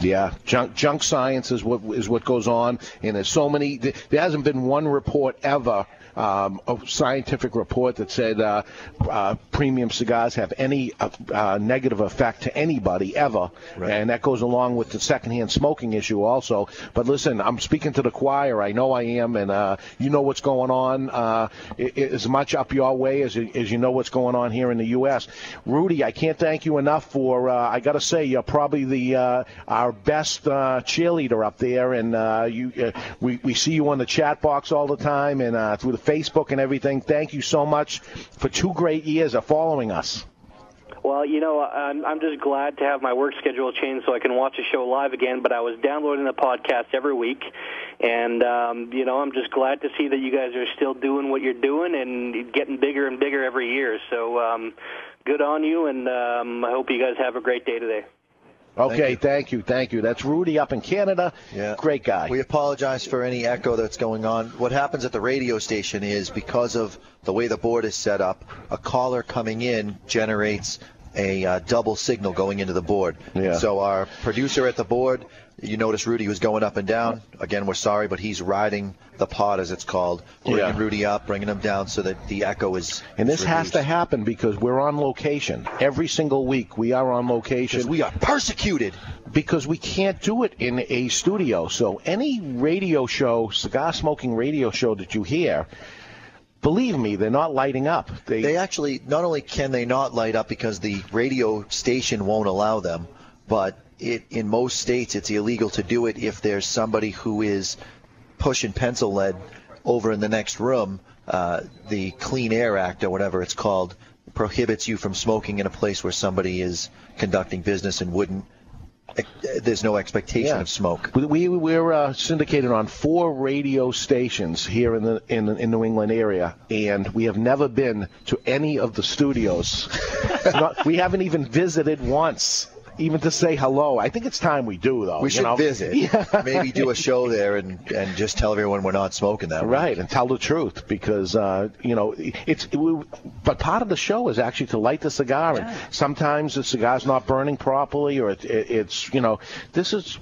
Yeah, junk junk science is what is what goes on, and there's so many. There hasn't been one report ever. Um, a scientific report that said uh, uh, premium cigars have any uh, uh, negative effect to anybody ever, and that goes along with the secondhand smoking issue also. But listen, I'm speaking to the choir. I know I am, and uh, you know what's going on uh, as much up your way as, as you know what's going on here in the U.S. Rudy, I can't thank you enough for. Uh, I got to say, you're probably the uh, our best uh, cheerleader up there, and uh, you uh, we we see you on the chat box all the time and uh, through the Facebook and everything. Thank you so much for two great years of following us. Well, you know, I'm, I'm just glad to have my work schedule changed so I can watch the show live again. But I was downloading the podcast every week, And um, you know, I'm just glad to see that you guys are still doing what you're doing and getting bigger and bigger every year. So um, good on you, and um, I hope you guys have a great day today. Okay, thank you. thank you, That's Rudy up in Canada. Yeah. Great guy. We apologize for any echo that's going on. What happens at the radio station is because of the way the board is set up, a caller coming in generates a uh, double signal going into the board. Yeah. So our producer at the board, you notice Rudy was going up and down. Again, we're sorry, but he's riding the pot, as it's called, bringing Yeah. Rudy up, bringing him down, so that the echo is. And this is has to happen because we're on location. Every single week we are on location. we are persecuted. Because we can't do it in a studio. So any radio show, cigar smoking radio show that you hear, believe me, they're not lighting up. They, They actually not only can they not light up because the radio station won't allow them, but it in most states it's illegal to do it if there's somebody who is pushing pencil lead over in the next room. Uh, the Clean Air Act or whatever it's called prohibits you from smoking in a place where somebody is conducting business and wouldn't. There's no expectation Yeah. of smoke. We, we we're uh, syndicated on four radio stations here in the in in New England area, and we have never been to any of the studios. Not, we haven't even visited once, even to say hello. I think it's time we do, though. We you should know? visit. Yeah. Maybe do a show there and, and just tell everyone we're not smoking that. Right, and tell the truth because uh, you know it's. It, we- but part of the show is actually to light the cigar, and sometimes the cigar's not burning properly, or it, it, it's you know this is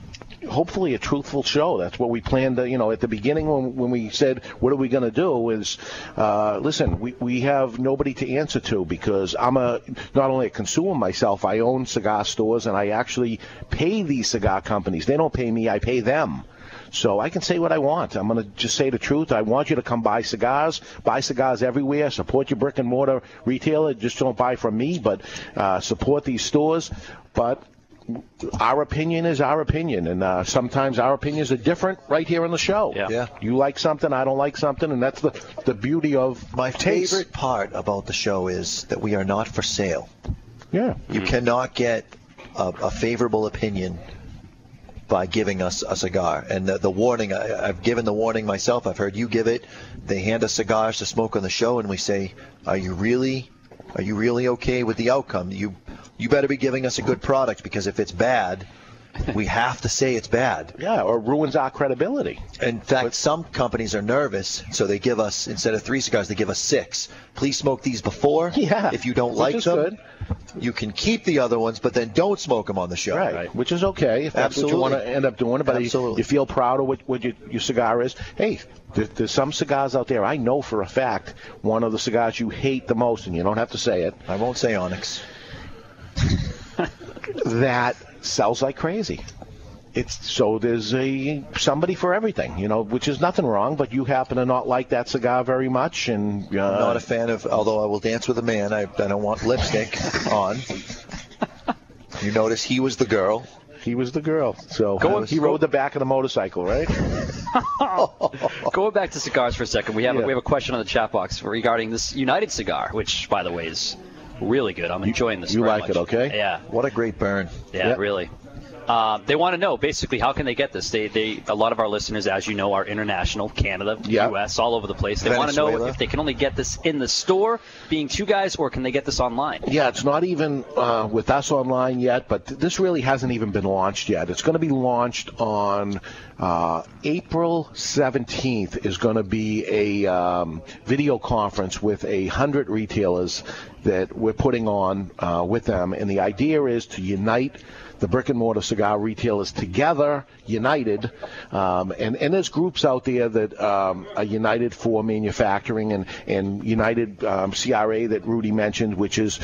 hopefully a truthful show. That's what we planned. To, you know, at the beginning when when we said what are we going to do is uh, listen. We we have nobody to answer to because I'm a not only a consumer myself. I own cigar stores and I actually pay these cigar companies. They don't pay me. I pay them. So I can say what I want. I'm going to just say the truth. I want you to come buy cigars, buy cigars everywhere, support your brick and mortar retailer. Just don't buy from me, but uh, support these stores. But our opinion is our opinion, and uh, sometimes our opinions are different right here on the show. Yeah. Yeah. You like something, I don't like something, and that's the the beauty of My taste. favorite part about the show is that we are not for sale. Yeah. You cannot get a, a favorable opinion by giving us a cigar. And the, the warning, I, I've given the warning myself. I've heard you give it. They hand us cigars to smoke on the show, and we say, "Are you really, are you really okay with the outcome? You, you better be giving us a good product because if it's bad." We have to say it's bad. Yeah, or ruins our credibility. In fact, some companies are nervous, so they give us instead of three cigars, they give us six. Please smoke these before. Yeah, If you don't like them, good. you can keep the other ones, but then don't smoke them on the show. Right, which is okay if that's what you want to end up doing. But you, Absolutely. you feel proud of what, what your, your cigar is. Hey, there, there's some cigars out there I know for a fact one of the cigars you hate the most, and you don't have to say it. I won't say Onyx. that sells like crazy. It's so there's a somebody for everything, you know, which is nothing wrong. But you happen to not like that cigar very much, and uh, I'm not a fan of, although I will dance with a man, I, I don't want lipstick on. You notice he was the girl. He was the girl. So Go- he rode the back of the motorcycle, right? Going back to cigars for a second, we have Yeah. a, we have a question on the chat box regarding this United cigar, which by the way is really good. I'm enjoying this. you like much. it, okay? Yeah, What a great burn. yeah, Yep. really. Uh, they want to know basically how can they get this. They, they, a lot of our listeners, as you know, are international, Canada, Yep. U.S., all over the place. They want to know if they can only get this in the store, being two guys, or can they get this online? Yeah, it's not even uh, with us online yet, but th- this really hasn't even been launched yet. It's going to be launched on uh, April 17th. Is going to be a um, video conference with a hundred retailers that we're putting on uh, with them, and the idea is to unite the brick and mortar cigar retailers together, united, um, and and there's groups out there that um, are united for manufacturing and and united um, CRA that Rudy mentioned, which is.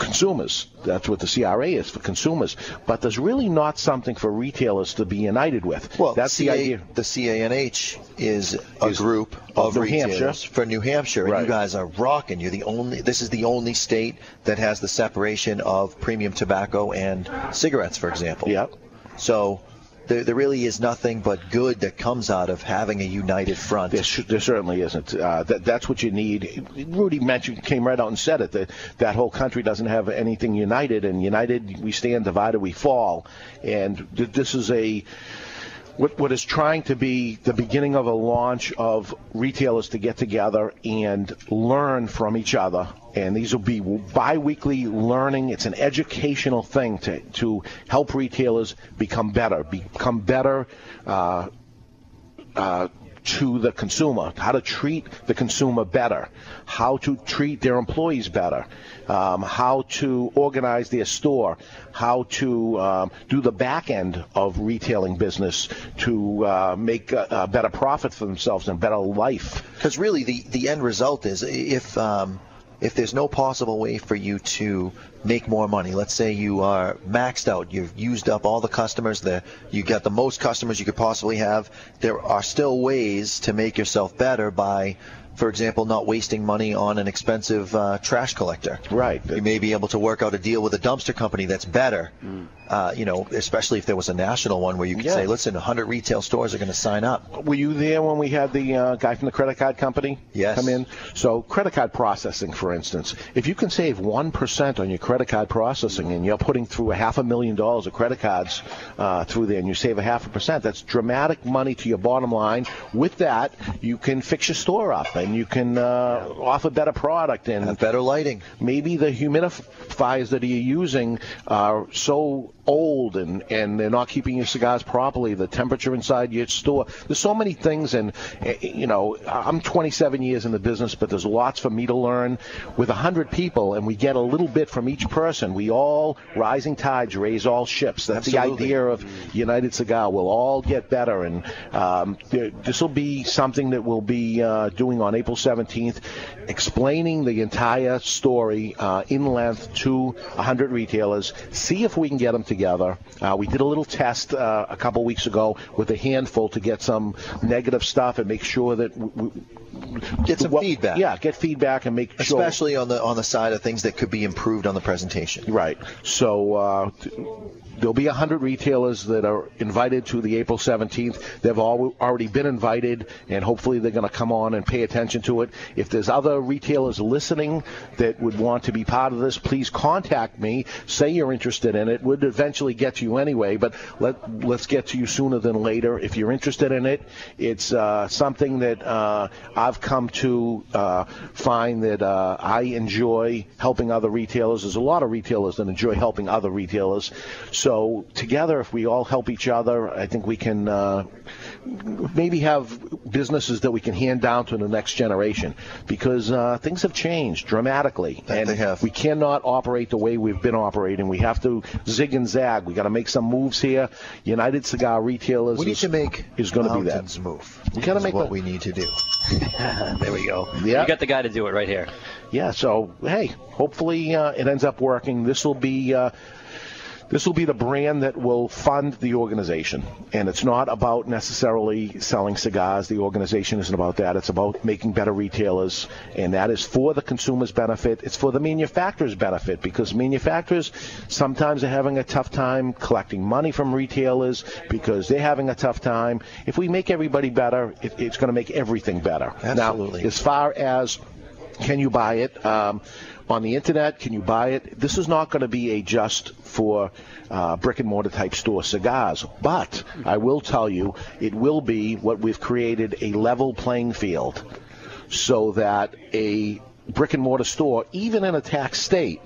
Um, Consumers. That's what the CRA is for consumers. But there's really not something for retailers to be united with. Well, that's CA, the idea. The CANH is a Is group of retailers Hampshire. for New Hampshire, and Right. you guys are rocking. You're the only. This is the only state that has the separation of premium tobacco and cigarettes, for example. Yep. So there, there really is nothing but good that comes out of having a united front. There, there certainly isn't. Uh, that, that's what you need. Rudy mentioned, came right out and said it. That that whole country doesn't have anything united, and united we stand, divided we fall. And th- this is a what, what is trying to be the beginning of a launch of retailers to get together and learn from each other. And these will be bi-weekly learning. It's an educational thing to, to help retailers become better, become better uh, uh, to the consumer, how to treat the consumer better, how to treat their employees better, um, how to organize their store, how to um, do the back end of retailing business to uh, make a, a better profit for themselves and better life. Because really, the, the end result is if um, if there's no possible way for you to make more money, let's say you are maxed out, you've used up all the customers, there, you got the most customers you could possibly have, there are still ways to make yourself better by for example, not wasting money on an expensive uh, trash collector. Right. You may be able to work out a deal with a dumpster company that's better. Mm. Uh, you know, especially if there was a national one where you could Yeah. say, listen, 100 retail stores are going to sign up. Were you there when we had the uh, guy from the credit card company Yes. come in? So credit card processing, for instance, if you can save one percent on your credit card processing, and you're putting through a half a million dollars of credit cards uh, through there, and you save a half a percent, that's dramatic money to your bottom line. With that, you can fix your store up, and you can uh, offer better product and better lighting. maybe the humidifiers that you're using are so old and, and they're not keeping your cigars properly, the temperature inside your store. There's so many things, and, eh, you know, I'm 27 years in the business, but there's lots for me to learn. With 100 people, and we get a little bit from each person, we all, rising tides raise all ships. That's Absolutely. the idea of United Cigar. We'll all get better, and um, this will be something that we'll be uh, doing on April 17th, explaining the entire story uh, in length to 100 retailers. See if we can get them together. Uh, we did a little test uh, a couple weeks ago with a handful to get some negative stuff and make sure that we, Get some what- feedback. Yeah, get feedback and make sure. Especially on the on the side of things that could be improved on the presentation. Right. So uh, there'll be 100 retailers that are invited to the April 17th. They've all already been invited, and hopefully they're going to come on and pay attention to it. If there's other retailers listening that would want to be part of this, please contact me. Say you're interested in it. Would eventually get to you anyway, but let let's get to you sooner than later. If you're interested in it, it's uh, something that uh, I've come to uh, find that uh, I enjoy helping other retailers. There's a lot of retailers that enjoy helping other retailers. So together, if we all help each other, I think we can uh, maybe have businesses that we can hand down to the next generation because uh, things have changed dramatically, That and they have. we cannot operate the way we've been operating. We have to zig and zag. We got to make some moves here. United Cigar Retailers We need is, to make is going to be that. move. We got to make what the- we need to do. there we go. Yeah. You got the guy to do it right here. Yeah. So hey, hopefully uh, it ends up working. This will be. Uh, this will be the brand that will fund the organization. And it's not about necessarily selling cigars. The organization isn't about that. It's about making better retailers. And that is for the consumer's benefit. It's for the manufacturer's benefit because manufacturers sometimes are having a tough time collecting money from retailers because they're having a tough time. If we make everybody better, it, it's going to make everything better. Absolutely. Now, as far as can you buy it um, on the internet? Can you buy it? This is not going to be a just for uh, brick and mortar type store cigars, but I will tell you, it will be what we've created a level playing field, so that a brick and mortar store, even in a tax state,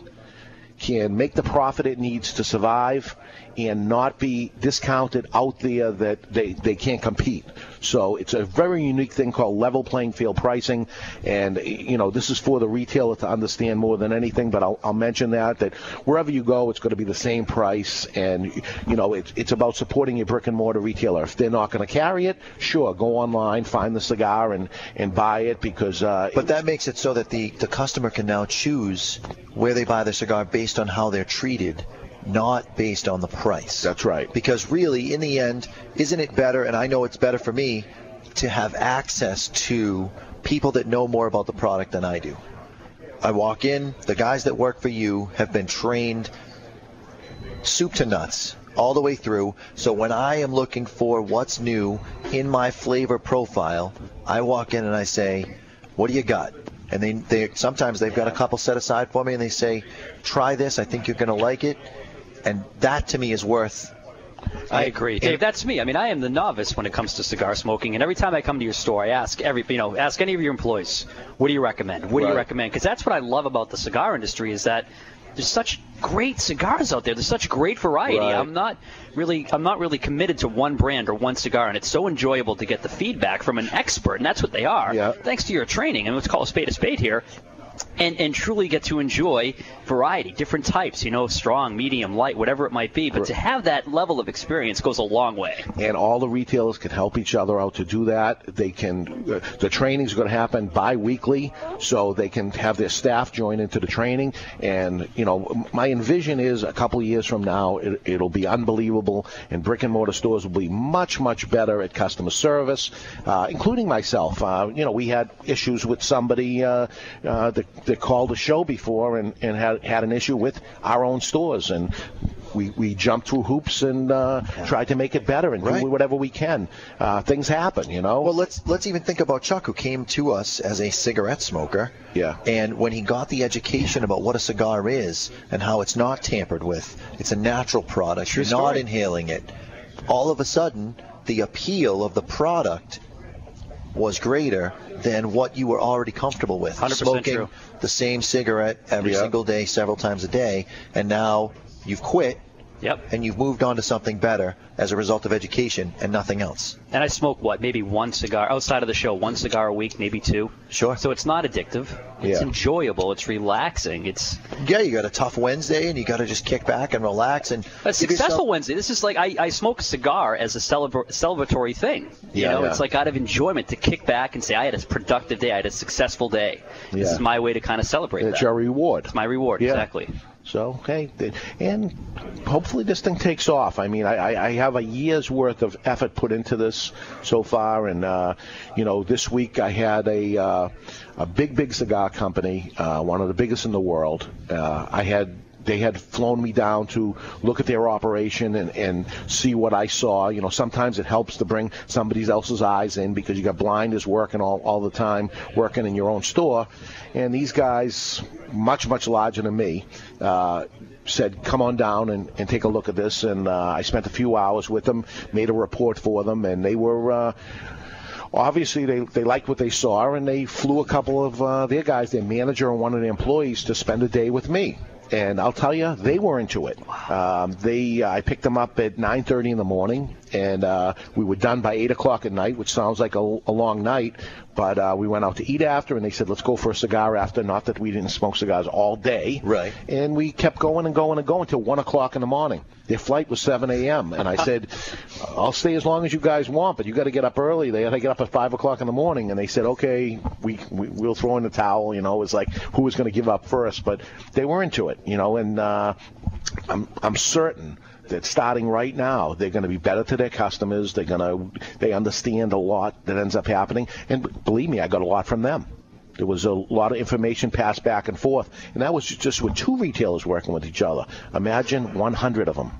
can make the profit it needs to survive and not be discounted out there that they, they can't compete. So it's a very unique thing called level playing field pricing. And, you know, this is for the retailer to understand more than anything, but I'll, I'll mention that, that wherever you go, it's going to be the same price. And, you know, it's, it's about supporting your brick and mortar retailer. If they're not going to carry it, sure, go online, find the cigar and, and buy it because, uh, But that makes it so that the, the customer can now choose where they buy their cigar based on how they're treated, not based on the price. That's right. Because really, in the end, isn't it better, and I know it's better for me, to have access to people that know more about the product than I do? I walk in, the guys that work for you have been trained soup to nuts all the way through. So when I am looking for what's new in my flavor profile, I walk in and I say, "What do you got?" And they, they sometimes they've got a couple set aside for me, and they say, "Try this. I think you're going to like it." And that to me is worth I agree, Dave. That's me. I mean, I am the novice when it comes to cigar smoking, and every time I come to your store, I ask every, you know, ask any of your employees, what do you recommend? What do you recommend? Because that's what I love about the cigar industry is that there's such great cigars out there. There's such great variety. Right. I'm not really, I'm not really committed to one brand or one cigar, and it's so enjoyable to get the feedback from an expert, and that's what they are. Yeah. Thanks to your training, and let's call a spade a spade here and and truly get to enjoy variety, different types, you know, strong, medium, light, whatever it might be. But to have that level of experience goes a long way. and all the retailers can help each other out to do that. They can. Uh, the trainings are going to happen bi-weekly, so they can have their staff join into the training. And you know, my envision is a couple of years from now, it, it'll be unbelievable, and brick and mortar stores will be much, much better at customer service, uh, including myself. Uh, you know, we had issues with somebody uh, uh, that, that called the show before and, and had had an issue with our own stores, and we, we jumped through hoops and uh, tried to make it better and Right. do whatever we can. Uh, things happen, you know. Well, let's let's even think about Chuck, who came to us as a cigarette smoker. Yeah. And when he got the education about what a cigar is and how it's not tampered with, it's a natural product. True You're not inhaling it. All of a sudden, the appeal of the product was greater than what you were already comfortable with. 100% Smoking true. the same cigarette every Yeah. single day, several times a day, and now you've quit Yep. and you've moved on to something better as a result of education and nothing else. And I smoke what, maybe one cigar outside of the show, one cigar a week, maybe two. Sure. So it's not addictive. It's Yeah. enjoyable. It's relaxing. It's Yeah, you got a tough Wednesday and you got to just kick back and relax and a give yourself- successful Wednesday. This is like I, I smoke a cigar as a celebra- celebratory thing. You Yeah, know, yeah. it's like out of enjoyment to kick back and say I had a productive day. I had a successful day. This is my way to kind of celebrate it's that. your reward. It's my reward. Exactly. So okay, and hopefully this thing takes off. I mean, I, I- I have a year's worth of effort put into this so far, and uh, you know, this week I had a uh, a big, big cigar company, uh, one of the biggest in the world. Uh, I had. They had flown me down to look at their operation and, and see what I saw. You know, sometimes it helps to bring somebody else's eyes in because you got blinders working all, all the time, working in your own store. And these guys, much, much larger than me, uh, said, come on down and, and take a look at this. And uh, I spent a few hours with them, made a report for them, and they were. Uh, Obviously, they, they liked what they saw, and they flew a couple of uh, their guys, their manager and one of the employees, to spend a day with me. And I'll tell you, they were into it. Um, they, I picked them up at 9:30 in the morning, and uh, we were done by 8 o'clock at night, which sounds like a, a long night. But uh, we went out to eat after, and they said, "Let's go for a cigar after." Not that we didn't smoke cigars all day, Right. And we kept going and going and going till one o'clock in the morning. Their flight was 7 a.m. and I said, "I'll stay as long as you guys want, but you got to get up early." They had to get up at five o'clock in the morning, and they said, "Okay, we, we we'll throw in the towel." You know, it was like who was going to give up first, but they were into it. You know, and uh, I'm I'm certain that starting right now they're going to be better to their customers. They're going to they understand a lot that ends up happening, and believe me, I got a lot from them. There was a lot of information passed back and forth, and that was just with two retailers working with each other. Imagine 100 of them.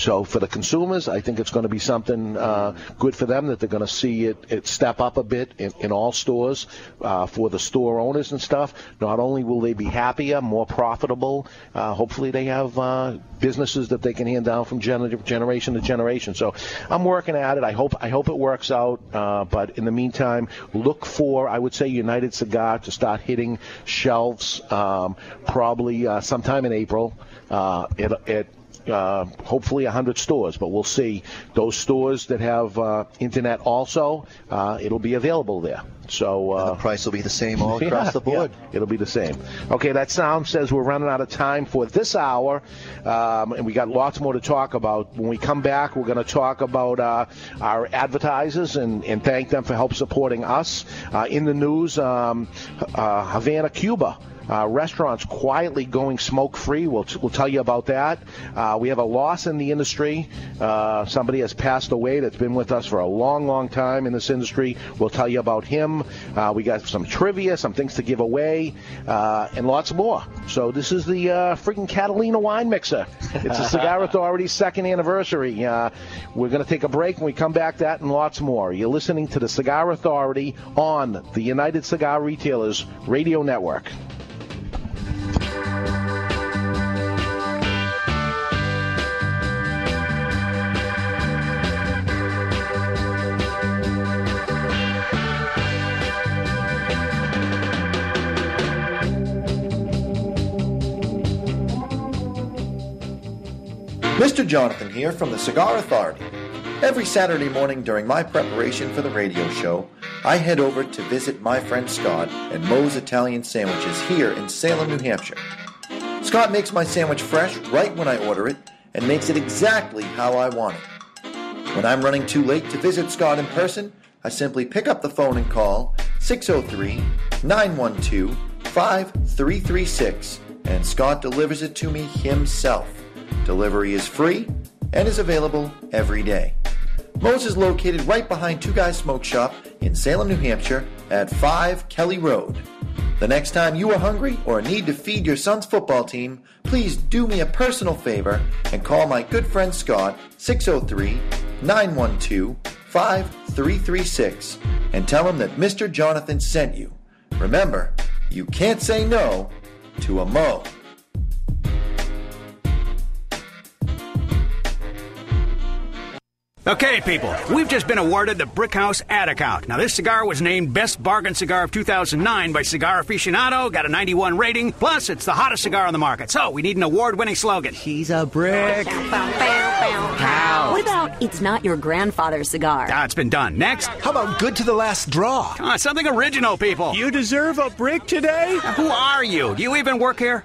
So for the consumers, I think it's going to be something uh, good for them that they're going to see it, it step up a bit in, in all stores. Uh, for the store owners and stuff, not only will they be happier, more profitable, uh, hopefully they have uh, businesses that they can hand down from gener- generation to generation. So I'm working at it. I hope I hope it works out. Uh, but in the meantime, look for I would say United Cigar to start hitting shelves um, probably uh, sometime in April. It, it uh, hopefully 100 stores, but we'll see. Those stores that have uh, internet also, uh, it'll be available there. So uh, the price will be the same all across yeah, the board. yeah, it'll be the same. Okay, that sound says we're running out of time for this hour, um, and we got lots more to talk about. When we come back, we're going to talk about uh, our advertisers and, and thank them for help supporting us. Uh, in the news, um, uh, Havana, Cuba. Uh, restaurants quietly going smoke free. We'll, we'll tell you about that. Uh, we have a loss in the industry. Uh, somebody has passed away that's been with us for a long, long time in this industry. We'll tell you about him. Uh, we got some trivia, some things to give away, uh, and lots more. So this is the uh, freaking Catalina wine mixer. It's the Cigar Authority's second anniversary. Uh, we're going to take a break and we come back. That and lots more. You're listening to the Cigar Authority on the United Cigar Retailers Radio Network. Mr. Jonathan here from the Cigar Authority. Every Saturday morning during my preparation for the radio show, I head over to visit my friend Scott at Moe's Italian Sandwiches here in Salem, New Hampshire. Scott makes my sandwich fresh right when I order it and makes it exactly how I want it. When I'm running too late to visit Scott in person, I simply pick up the phone and call 603 912 5336 and Scott delivers it to me himself. Delivery is free and is available every day. Moe's is located right behind Two Guys Smoke Shop in Salem, New Hampshire at 5 Kelly Road. The next time you are hungry or need to feed your son's football team, please do me a personal favor and call my good friend Scott 603 912 5336 and tell him that Mr. Jonathan sent you. Remember, you can't say no to a Mo. Okay, people, we've just been awarded the Brickhouse ad account. Now, this cigar was named Best Bargain Cigar of 2009 by Cigar Aficionado, got a 91 rating, plus it's the hottest cigar on the market. So, we need an award winning slogan. He's a brick. How? What about it's not your grandfather's cigar? Ah, it's been done. Next. How about good to the last draw? Ah, something original, people. You deserve a brick today? Now, who are you? Do you even work here?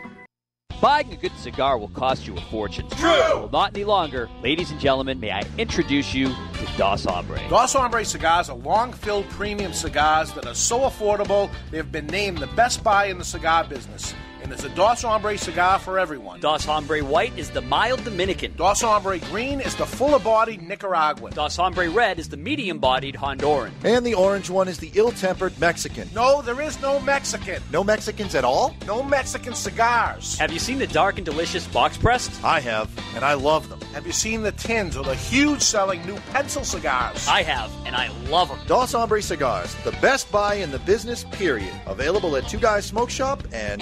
Buying a good cigar will cost you a fortune. True. Well, not any longer. Ladies and gentlemen, may I introduce you to Dos Hombre. Dos Hombre cigars are long filled premium cigars that are so affordable they have been named the best buy in the cigar business. And there's a Dos Hombre cigar for everyone. Dos Hombre White is the mild Dominican. Dos Hombre Green is the fuller bodied Nicaraguan. Dos Hombre Red is the medium bodied Honduran. And the orange one is the ill tempered Mexican. No, there is no Mexican. No Mexicans at all? No Mexican cigars. Have you seen the dark and delicious box pressed? I have, and I love them. Have you seen the tins or the huge selling new pencil cigars? I have, and I love them. Dos Hombre Cigars, the best buy in the business, period. Available at Two Guys Smoke Shop and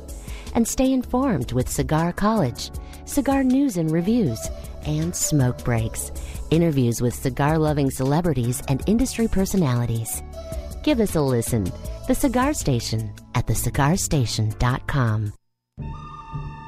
And stay informed with Cigar College, cigar news and reviews, and smoke breaks, interviews with cigar loving celebrities and industry personalities. Give us a listen. The Cigar Station at thecigarstation.com.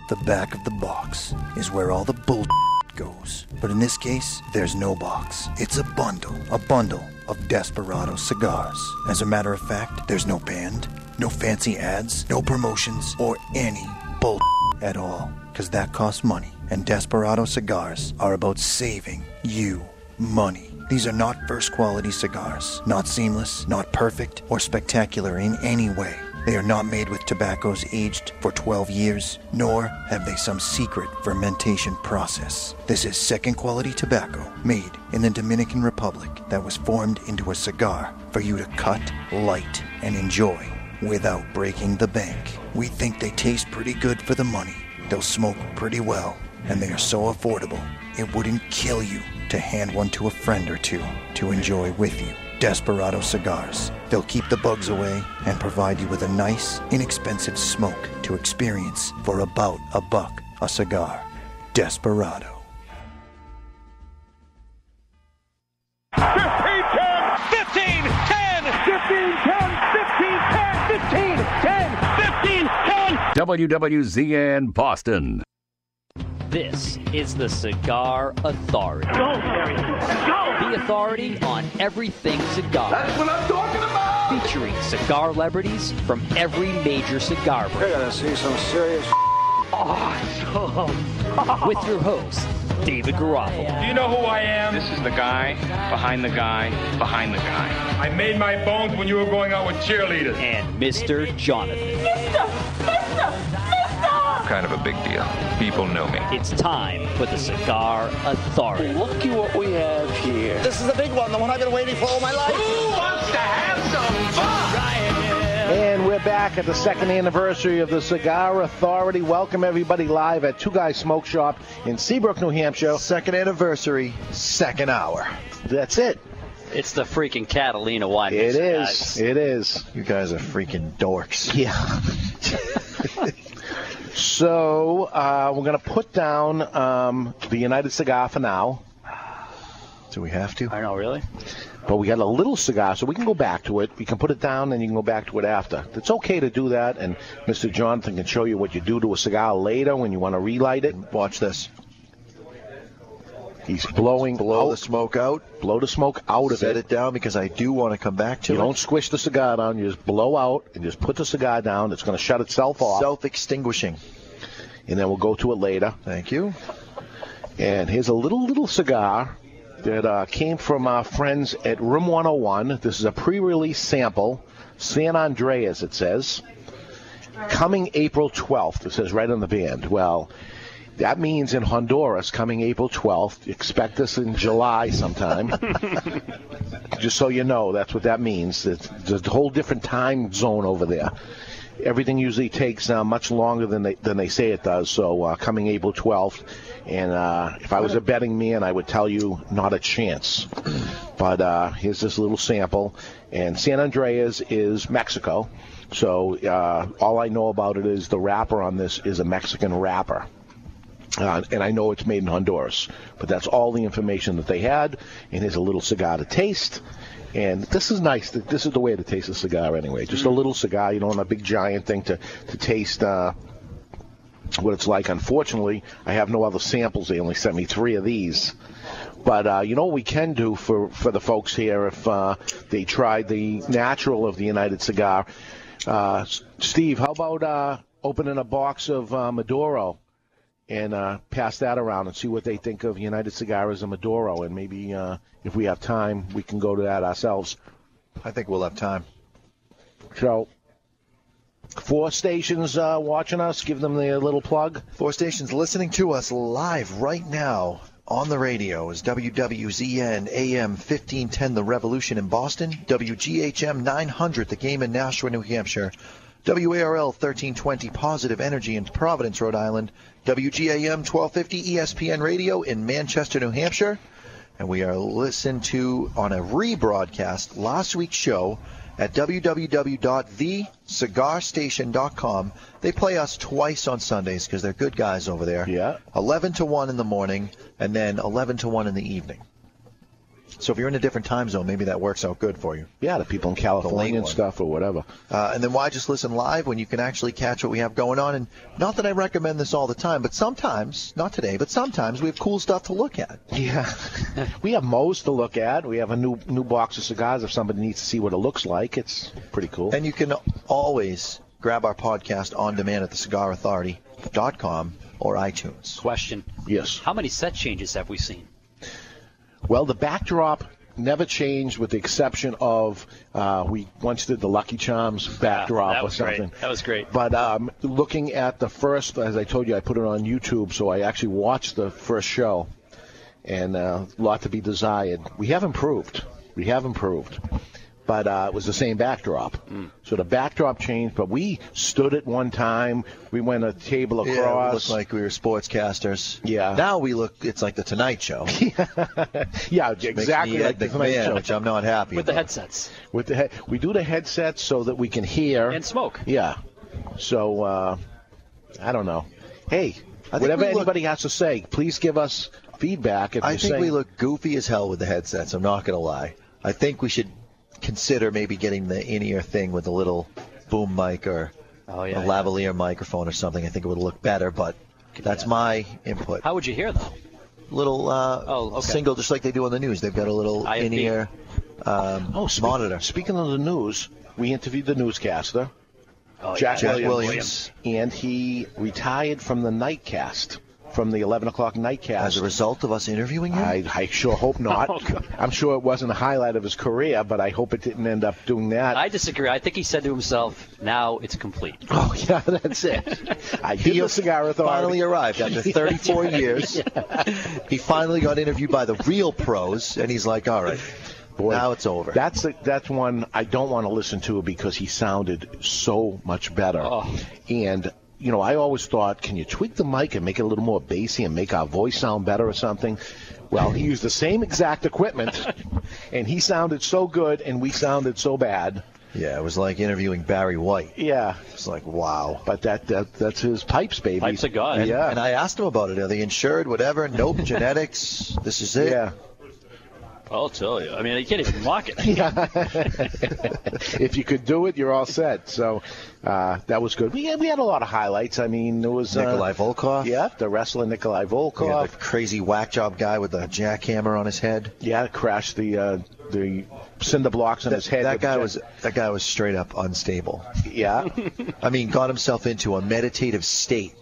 The back of the box is where all the bull goes. But in this case, there's no box. It's a bundle, a bundle of Desperado cigars. As a matter of fact, there's no band, no fancy ads, no promotions, or any bull at all. Because that costs money. And Desperado cigars are about saving you money. These are not first quality cigars, not seamless, not perfect, or spectacular in any way. They are not made with tobaccos aged for 12 years, nor have they some secret fermentation process. This is second quality tobacco made in the Dominican Republic that was formed into a cigar for you to cut, light, and enjoy without breaking the bank. We think they taste pretty good for the money. They'll smoke pretty well, and they are so affordable, it wouldn't kill you to hand one to a friend or two to enjoy with you. Desperado cigars. They'll keep the bugs away and provide you with a nice, inexpensive smoke to experience for about a buck a cigar. Desperado. WWZN Boston. This is the Cigar Authority. Go, Terry. Go! The the authority on everything cigar. That's what I'm talking about! Featuring cigar celebrities from every major cigar brand. You're gonna see some serious Awesome! With your host, David Garofalo. Do you know who I am? This is the guy behind the guy behind the guy. I made my bones when you were going out with cheerleaders. And Mr. Jonathan. Mr. Mr. Mr. Kind of a big deal. People know me. It's time for the Cigar Authority. Look at what we have here. This is the big one, the one I've been waiting for all my life. Who wants to have some fun? And we're back at the second anniversary of the Cigar Authority. Welcome everybody live at Two Guys Smoke Shop in Seabrook, New Hampshire. Second anniversary, second hour. That's it. It's the freaking Catalina wine. It mixer, is. guys. It is. You guys are freaking dorks. Yeah. so uh, we're going to put down um, the United Cigar for now. Do we have to? I know, really? But we got a little cigar, so we can go back to it. We can put it down, and you can go back to it after. It's okay to do that, and Mr. Jonathan can show you what you do to a cigar later when you want to relight it. Watch this. He's blowing Blow out- the smoke out. blow the smoke out of Set it. Set it down because I do want to come back to You it. You don't squish the cigar down. You just blow out and just put the cigar down. It's going to shut itself off, Self-extinguishing. and then we'll go to it later. Thank you. And here's a little little cigar that uh, came from our friends at Room 101. This is a pre-release sample, San Andreas. It says coming April 12th. It says right on the band. Well. That means in Honduras, coming April 12th, expect us in July sometime. Just so you know, that's what that means. It's a whole different time zone over there. Everything usually takes uh, much longer than they than they say it does. So uh, coming April 12th, and uh, if I was a betting man, I would tell you not a chance. but uh, here's this little sample, and San Andreas is Mexico. So uh, all I know about it is the wrapper on this is a Mexican wrapper. Uh, and I know it's made in Honduras, but that's all the information that they had. And here's a little cigar to taste. And this is nice. This is the way to taste a cigar anyway. Just a little cigar. You don't want a big giant thing to to taste uh, what it's like. Unfortunately, I have no other samples. They only sent me three of these. But uh, you know what we can do for, for the folks here if uh, they tried the natural of the United Cigar. Uh, Steve, how about uh, opening a box of uh, Maduro and uh, pass that around and see what they think of United Cigar as a Maduro, and maybe uh, if we have time, we can go to that ourselves. I think we'll have time. So, four stations uh, watching us. Give them the little plug. Four stations listening to us live right now on the radio is WWZN AM 1510 The Revolution in Boston, WGHM 900 The Game in Nashua, New Hampshire, WARL 1320 Positive Energy in Providence, Rhode Island, WGAM 1250 ESPN Radio in Manchester, New Hampshire, and we are listened to on a rebroadcast last week's show at www.thecigarstation.com. They play us twice on Sundays because they're good guys over there. Yeah. 11 to 1 in the morning and then 11 to 1 in the evening. So if you're in a different time zone, maybe that works out good for you. Yeah, the people in California and stuff or whatever. Uh, and then why just listen live when you can actually catch what we have going on? And not that I recommend this all the time, but sometimes, not today, but sometimes we have cool stuff to look at. Yeah, we have Moe's to look at. We have a new new box of cigars. If somebody needs to see what it looks like, it's pretty cool. And you can always grab our podcast on demand at thecigarauthority.com or iTunes. Question. Yes. How many set changes have we seen? Well, the backdrop never changed, with the exception of uh, we once did the Lucky Charms backdrop that or was great. something. That was great. But um, looking at the first, as I told you, I put it on YouTube, so I actually watched the first show, and uh, a lot to be desired. We have improved. We have improved. But uh, it was the same backdrop. Hmm. So the backdrop changed, but we stood at one time. We went a table across. Yeah, we across. looked like we were sportscasters. Yeah. Now we look, it's like the Tonight Show. yeah, Makes exactly like the Tonight McMahon, Show. which I'm not happy With the headsets. With the he- we do the headsets so that we can hear And smoke. Yeah. So uh, I don't know. Hey, whatever we look- anybody has to say, please give us feedback. If I think saying, we look goofy as hell with the headsets. I'm not going to lie. I think we should consider maybe getting the in-ear thing with a little boom mic or Oh, yeah, a lavalier microphone or something. I think it would look better, but that's my input. How would you hear though? little uh, Oh, okay. single, just like they do on the news. They've got a little IFB. in-ear um, Oh, speak- monitor. Speaking of the news, we interviewed the newscaster, Oh, Jack, Jack Williams, and he retired from the nightcast, from the 11 o'clock nightcast. As a result of us interviewing him? I, I sure hope not. Oh, I'm sure it wasn't a highlight of his career, but I hope it didn't end up doing that. I disagree. I think he said to himself, "Now it's complete." oh, yeah, that's it. I He the cigar authority. finally arrived after 34 years. He finally got interviewed by the real pros, and he's like, all right, Boy, now it's over. That's the, that's one I don't want to listen to because he sounded so much better. Oh. And you know, I always thought, can you tweak the mic and make it a little more bassy and make our voice sound better or something? Well, he used the same exact equipment, and he sounded so good, and we sounded so bad. yeah, it was like interviewing Barry White. Yeah, It's like, wow. but that, that that's his pipes, baby. Pipes of God. Yeah, And I asked him about it. Are they insured? Whatever. Nope. Genetics. This is it. yeah. I'll tell you. I mean, you can't even mock it. if you could do it, you're all set. So uh, that was good. We had, we had a lot of highlights. I mean, there was uh, Nikolai Volkov. Yeah, the wrestler Nikolai Yeah, Volkov. the crazy whack job guy with the jackhammer on his head. Yeah, crashed the uh, the cinder blocks on That, his head. that guy the- was that guy was straight up unstable. Yeah, I mean, got himself into a meditative state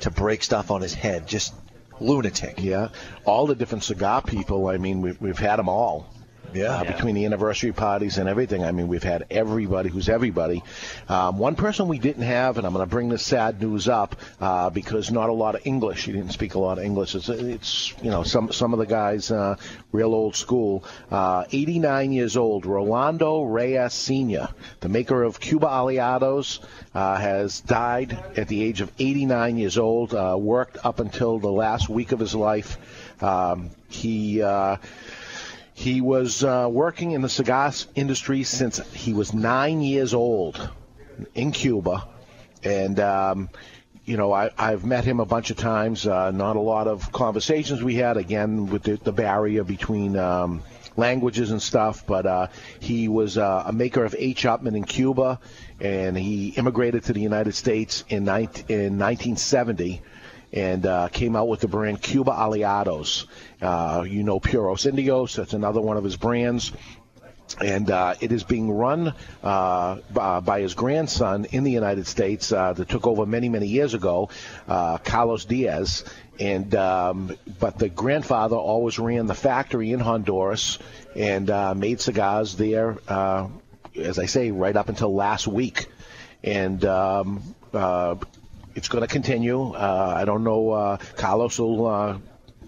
to break stuff on his head. Just lunatic. yeah. All the different cigar people. I mean, we've we've had them all. Yeah. Uh, between the anniversary parties and everything. I mean, we've had everybody who's everybody. Um, one person we didn't have, and I'm going to bring this sad news up uh, because not a lot of English. He didn't speak a lot of English. It's, it's you know some some of the guys uh, real old school. Uh, 89 years old, Rolando Reyes Sr., the maker of Cuba Aliados, uh, has died at the age of 89 years old. Uh, worked up until the last week of his life. Um, he. He was uh, working in the cigar industry since he was nine years old in Cuba. And, um, you know, I, I've met him a bunch of times. Uh, not a lot of conversations we had, again, with the, the barrier between um, languages and stuff. But uh, he was uh, a maker of H. Upmann in Cuba, and he immigrated to the United States in, 19, in 1970 and uh, came out with the brand Cuba Aliados. Uh, you know Puros Indios, that's another one of his brands. And uh, it is being run uh, by, by his grandson in the United States uh, that took over many, many years ago, uh, Carlos Diaz. And um, but the grandfather always ran the factory in Honduras and uh, made cigars there. Uh, as I say, right up until last week. And um, uh, it's going to continue. Uh, I don't know. Uh, Carlos will uh,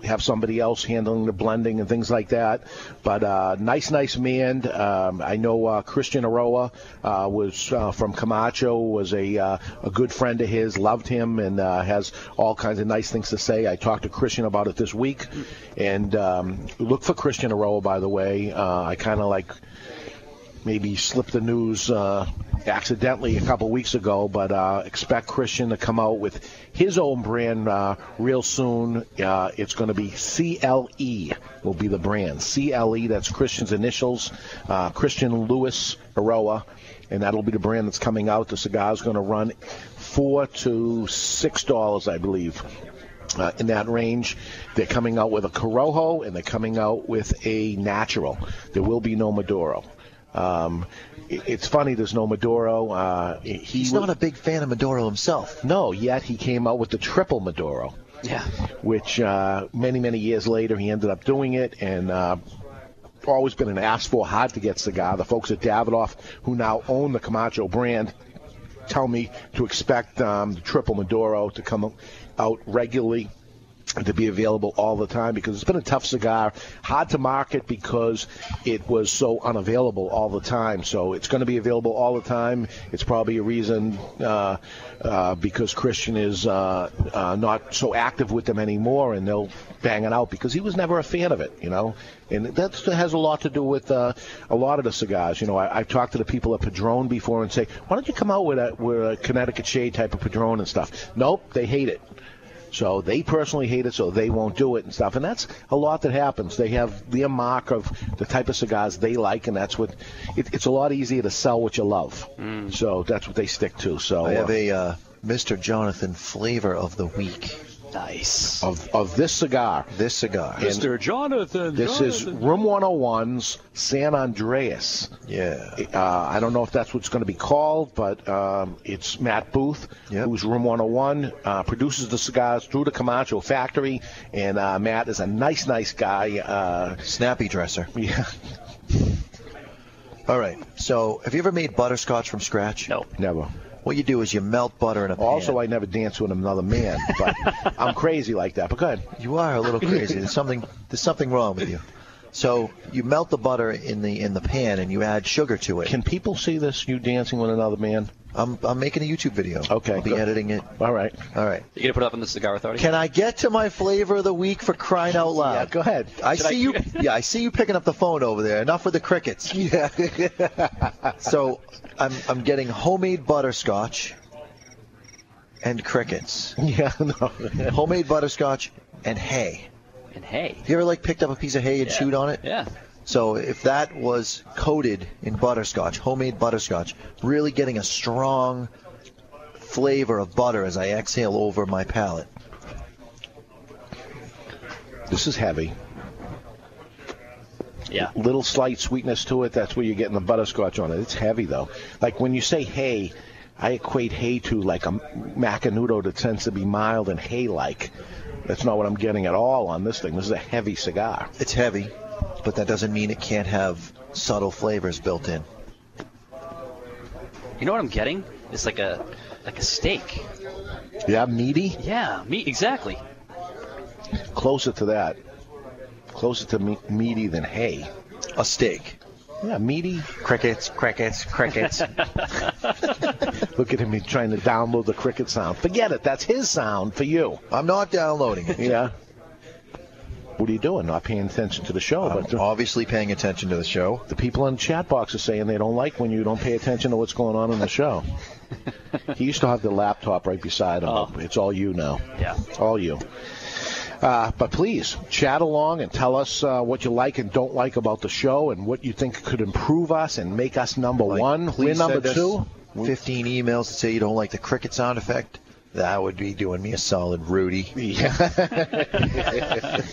have somebody else handling the blending and things like that. But uh, nice, nice man. Um, I know uh, Christian Eiroa uh, was uh, from Camacho, was a a good friend of his, loved him, and has all kinds of nice things to say. I talked to Christian about it this week, and um, look for Christian Eiroa. By the way, I kind of like maybe slipped the news uh, accidentally a couple weeks ago, but uh, expect Christian to come out with his own brand uh, real soon. Uh, it's going to be CLE will be the brand. CLE, that's Christian's initials, uh, Christian Lewis Eiroa, and that'll be the brand that's coming out. The cigar's going to run four to six dollars, I believe uh, in that range. They're coming out with a Corojo and they're coming out with a natural. There will be no Maduro. Um, it's funny, there's no Maduro. Uh, he He's not a big fan of Maduro himself. no, yet he came out with the triple Maduro, Yeah. which uh, many, many years later he ended up doing it and. Uh, Always been an asked for, hard to get cigar. The folks at Davidoff, who now own the Camacho brand, tell me to expect um, the triple Maduro to come out regularly to be available all the time because it's been a tough cigar, hard to market because it was so unavailable all the time. So it's going to be available all the time. It's probably a reason uh, uh, because Christian is uh, uh, not so active with them anymore, and they'll bang it out because he was never a fan of it, you know. And that has a lot to do with uh, a lot of the cigars. You know, I, I've talked to the people at Padron before and say, why don't you come out with a, with a Connecticut Shade type of Padron and stuff? Nope, they hate it. So they personally hate it, so they won't do it and stuff. And that's a lot that happens. They have their mark of the type of cigars they like, and that's what. It, it's a lot easier to sell what you love. So that's what they stick to. So I have uh, a uh, Mr. Jonathan flavor of the week. Nice. Of of this cigar. This cigar. And Mr. Jonathan. This is Jonathan. Room 101's San Andreas. Yeah. Uh, I don't know if that's what's going to be called, but um, it's Matt Booth, who's Room 101, uh, produces the cigars through the Camacho factory, and uh, Matt is a nice, nice guy. Uh, Snappy dresser. Yeah. All right. So, have you ever made butterscotch from scratch? No. Never. What you do is you melt butter in a pan. Also, I never dance with another man, but I'm crazy like that. But go ahead. You are a little crazy. There's something there's something wrong with you. So you melt the butter in the in the pan and you add sugar to it. Can people see this? You dancing with another man? I'm I'm making a YouTube video. Okay. I'll be good. editing it. All right. All right. You gonna put it up on the Cigar Authority? Can I get to my flavor of the week for crying out loud? Yeah, go ahead. I Should I- see you. Yeah, I see you picking up the phone over there. Enough with the crickets. Yeah. So I'm I'm getting homemade butterscotch and crickets. yeah. No. Homemade butterscotch and hay. And hey. You ever like picked up a piece of hay and Yeah. chewed on it? Yeah. So if that was coated in butterscotch, homemade butterscotch, really getting a strong flavor of butter as I exhale over my palate. This is heavy. Yeah. Little slight sweetness to it. That's where you're getting the butterscotch on it. It's heavy though. Like when you say hay, I equate hay to like a macanudo that tends to be mild and hay-like. That's not what I'm getting at all on this thing. This is a heavy cigar. It's heavy, but that doesn't mean it can't have subtle flavors built in. You know what I'm getting? It's like a like a steak. Yeah, meaty. Yeah, meat exactly. Closer to that. Closer to me- meaty than hay. A steak. Yeah, meaty. Crickets, crickets, crickets. Look at him he's trying to download the cricket sound. Forget it. That's his sound for you. I'm not downloading it. Yeah. What are you doing? Not paying attention to the show. I'm but obviously paying attention to the show. the people in the chat box are saying they don't like when you don't pay attention to what's going on in the show. he used to have the laptop right beside him. Oh. It's all you now. Yeah. All you. Uh, but please chat along and tell us uh, what you like and don't like about the show and what you think could improve us and make us number one. We're number send us two. 15 emails to say you don't like the cricket sound effect. That would be doing me a solid, Rudy. Yeah.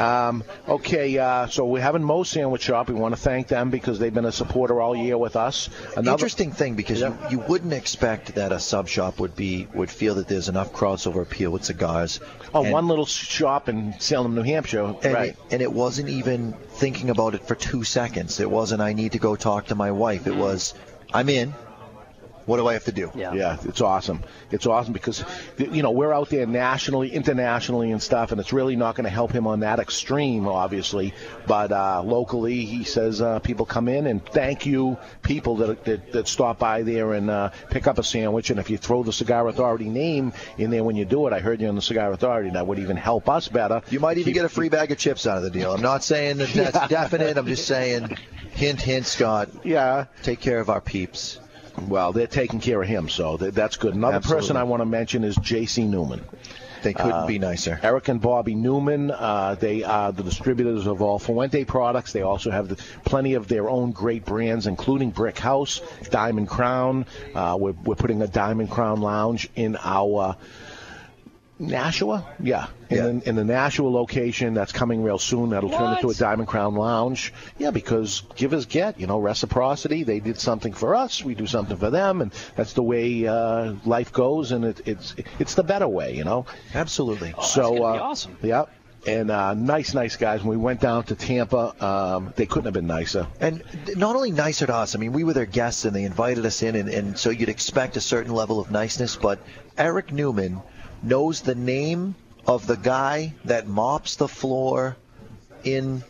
um, okay, uh, so we're having Moe's Sandwich Shop. We want to thank them because they've been a supporter all year with us. Another, Interesting thing because you, you wouldn't expect that a sub shop would be would feel that there's enough crossover appeal with cigars. Oh, And- one little shop in Salem, New Hampshire. and right. It, and it wasn't even thinking about it for two seconds. It wasn't I need to go talk to my wife. It was I'm in. What do I have to do? Yeah. Yeah, it's awesome. It's awesome because you know we're out there nationally, internationally, and stuff, and it's really not going to help him on that extreme, obviously. But uh, locally, he says uh, people come in and thank you, people that that, that stop by there and uh, pick up a sandwich. And if you throw the Cigar Authority name in there when you do it, I heard you on the Cigar Authority. That would even help us better. You might even get a free bag of chips out of the deal. I'm not saying that that's Yeah. definite. I'm just saying, hint, hint, Scott. Yeah. Take care of our peeps. Well, they're taking care of him, so th- that's good. Another Absolutely. person I want to mention is J.C. Newman. They couldn't Uh, be nicer. Eric and Bobby Newman, uh, they are the distributors of all Fuente products. They also have the, plenty of their own great brands, including Brick House, Diamond Crown. Uh, we're, we're putting a Diamond Crown lounge in our Nashua, yeah, in, The, in the Nashua location that's coming real soon. That'll turn into a Diamond Crown lounge. Yeah, because give is get, you know, reciprocity. They did something for us, we do something for them, and that's the way uh, life goes. And it, it's it's the better way, you know. Absolutely. so, gonna be uh, awesome. Yeah. And uh, nice, nice guys. When we went down to Tampa, um, they couldn't have been nicer. And not only nicer to us, I mean, we were their guests and they invited us in, and, and so you'd expect a certain level of niceness. But Eric Newman knows the name of the guy that mops the floor in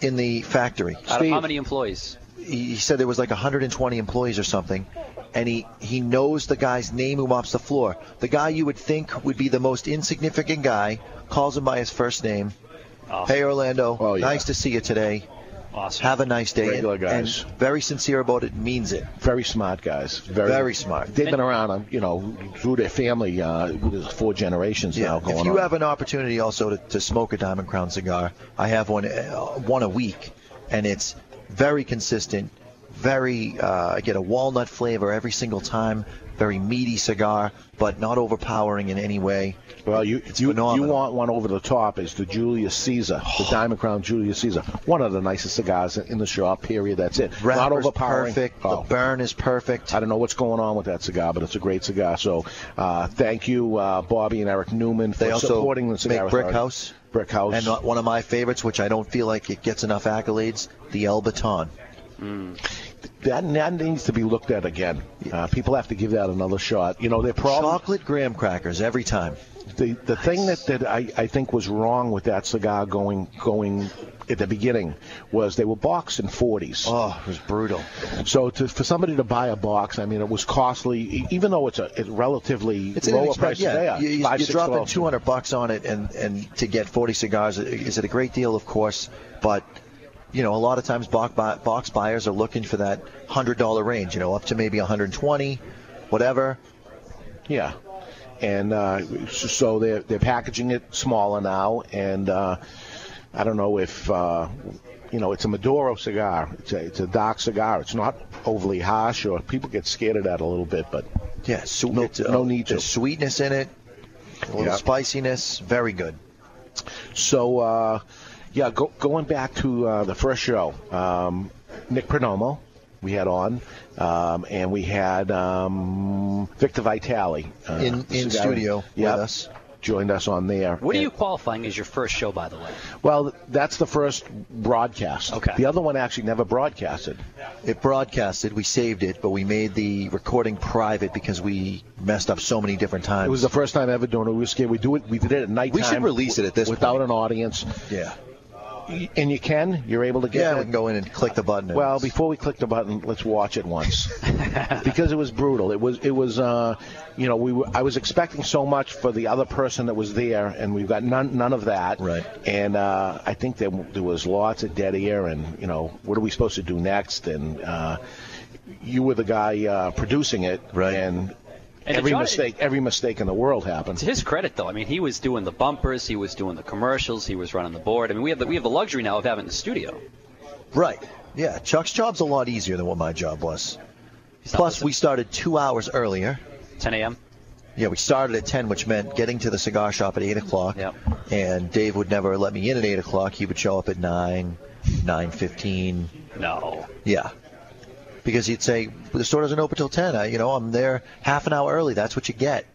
in the factory. Out of how many employees? he he said there was like 120 employees or something, and he he knows the guy's name who mops the floor. The guy you would think would be the most insignificant guy calls him by his first name. Awesome. Hey Orlando, Oh, yeah. nice to see you today. Awesome. Have a nice day. Regular And- guys. and very sincere about it. Means it. Very smart guys. Very, Very smart. They've been around, um, you know, through their family, uh, four generations now going If you on. have an opportunity also to, to smoke a Diamond Crown cigar, I have one uh, one a week, and it's very consistent, Very, uh, I get a walnut flavor every single time. Very meaty cigar, but not overpowering in any way. Well, you it's you, you want one over the top is the Julius Caesar, the Diamond Crown Julius Caesar. One of the nicest cigars in the shop. Period. That's it. Not overpowering. perfect. Oh. The burn is perfect. I don't know what's going on with that cigar, but it's a great cigar. So, uh, thank you, uh, Bobby and Eric Newman, for They also supporting the cigar make Brick Authority. House. Brick House. And one of my favorites, which I don't feel like it gets enough accolades, the El Baton. That, that needs to be looked at again. Uh, people have to give that another shot. You know, they're Chocolate graham crackers every time. the the thing that, that I, I think was wrong with that cigar going going at the beginning was they were boxed in 40s. Oh, it was brutal. So to, for somebody to buy a box, I mean, it was costly, even though it's a it's relatively It's lower price yeah, today. You, you, Five, you're six, dropping 12. 200 bucks on it, and and to get 40 cigars, is it a great deal? Of course, but you know, a lot of times box, buy, box buyers are looking for that hundred dollar range. You know, up to maybe 120, whatever. Yeah, and uh, so they're they're packaging it smaller now, and uh, I don't know if uh, you know it's a Maduro cigar. It's a it's a dark cigar. It's not overly harsh, or people get scared of that a little bit, but Yeah, so no, uh, no need to. There's sweetness in it, a little Yeah. spiciness, very good. So, uh, yeah, go, going back to uh, the first show, um, Nick Perdomo we had on, um, and we had um, Victor Vitale uh, In- in cigar- studio with us. Joined us on there. What are you qualifying as your first show, by the way? Well, that's the first broadcast. Okay. The other one actually never broadcasted. It broadcasted, we saved it, but we made the recording private because we messed up so many different times. It was the first time ever doing it. We were scared. We do it. We did it at night. We should release it at this without point. an audience. Yeah. And you can. You're able to get. Yeah, that? we can go in and click the button. Well, before we click the button, let's watch it once because it was brutal. It was it was uh, you know we were, I was expecting so much for the other person that was there, and we've got none none of that. Right. And uh, I think there there was lots of dead air, and you know what are we supposed to do next? And uh, you were the guy uh, producing it, Right. And. And every John- mistake, every mistake in the world happened. To his credit, though, I mean, he was doing the bumpers, he was doing the commercials, he was running the board. I mean, we have the, we have the luxury now of having the studio. Right. Yeah, Chuck's job's a lot easier than what my job was. Plus, we started two hours earlier. 10 a.m. Yeah, we started at 10, which meant getting to the cigar shop at 8 o'clock. Yep. And Dave would never let me in at 8 o'clock. He would show up at 9, 9.15. No. Yeah. Because he'd say, the store doesn't open till 10. I, you know, I'm there half an hour early. That's what you get.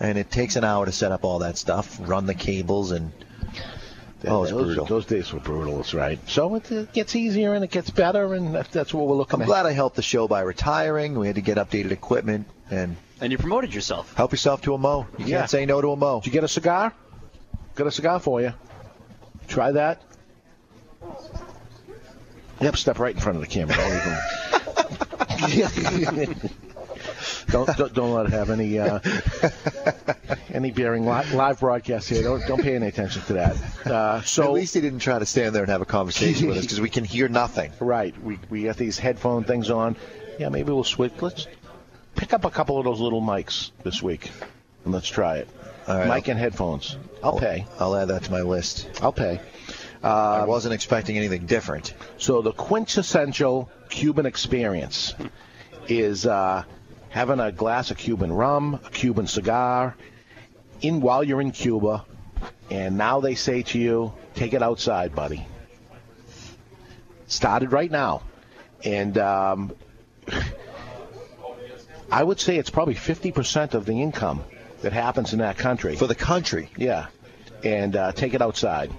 And it takes an hour to set up all that stuff, run the cables, and oh, it's those, brutal. those days were brutal. That's right. So it, it gets easier and it gets better, and that, that's what we're looking I'm at. glad I helped the show by retiring. We had to get updated equipment and And you promoted yourself. help yourself to a mo. You Yeah. can't say no to a mo. Did you get a cigar? Got a cigar for you. Try that. Yep, step right in front of the camera. Don't even. don't, don't don't let it have any uh, any bearing. Live, live broadcast here. Don't don't pay any attention to that. Uh, so At least he didn't try to stand there and have a conversation with us because we can hear nothing. Right. We we got these headphone things on. Yeah, maybe we'll switch. Let's pick up a couple of those little mics this week, and let's try it. All right, Mic and headphones. I'll pay. I'll add that to my list. I'll pay. I Uh, wasn't expecting anything different. so the quintessential Cuban experience is uh, having a glass of Cuban rum, a Cuban cigar, in while you're in Cuba, and now they say to you, "Take it outside, buddy." Started right now, and um, I would say it's probably 50% of the income that happens in that country. For the country. Yeah, and uh, take it outside.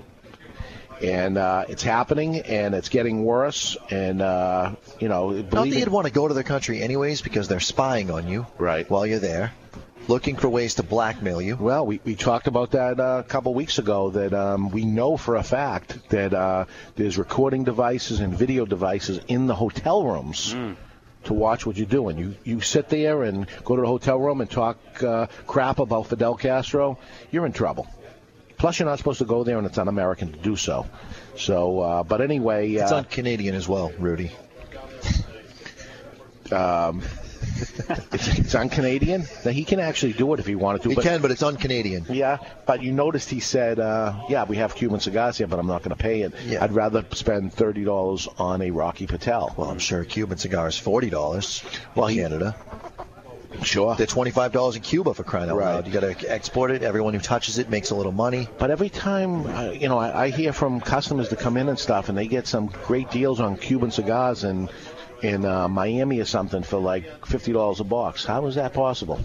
And uh, it's happening, and it's getting worse. And uh, you know, not that you'd want to go to the country anyways because they're spying on you right? while you're there, looking for ways to blackmail you. Well, we, we talked about that uh, a couple weeks ago. That um, we know for a fact that uh, there's recording devices and video devices in the hotel rooms. To watch what you're doing, you you sit there and go to the hotel room and talk uh, crap about Fidel Castro. You're in trouble. Plus, you're not supposed to go there, and it's un-American to do so. So, uh, but anyway, It's uh, un Canadian as well, Rudy. um, it's, it's un-Canadian. Now, he can actually do it if he wanted to. He but, can, but it's un-Canadian. Yeah, but you noticed he said, uh, "Yeah, we have Cuban cigars here, but I'm not going to pay it. Yeah. I'd rather spend thirty dollars on a Rocky Patel." Well, I'm sure a Cuban cigar is forty dollars. Well, in he- Canada. Sure. They're twenty-five dollars in Cuba for crying out Right. loud. You got to export it. Everyone who touches it makes a little money. But every time, uh, you know, I, I hear from customers that come in and stuff, and they get some great deals on Cuban cigars in in uh, Miami or something for like fifty dollars a box. How is that possible?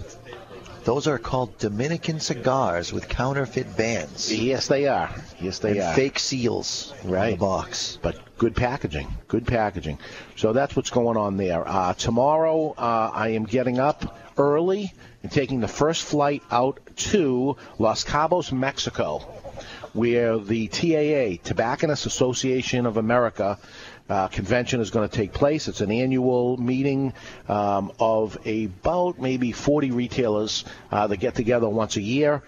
Those are called Dominican cigars with counterfeit bands. Yes, they are. Yes, they and are. fake seals right. the box. But good packaging. Good packaging. So that's what's going on there. Uh, tomorrow, uh, I am getting up early and taking the first flight out to Los Cabos, Mexico, where the TAA, Tobacconists Association of America, uh, convention is going to take place. It's an annual meeting um, of about maybe 40 retailers uh, that get together once a year.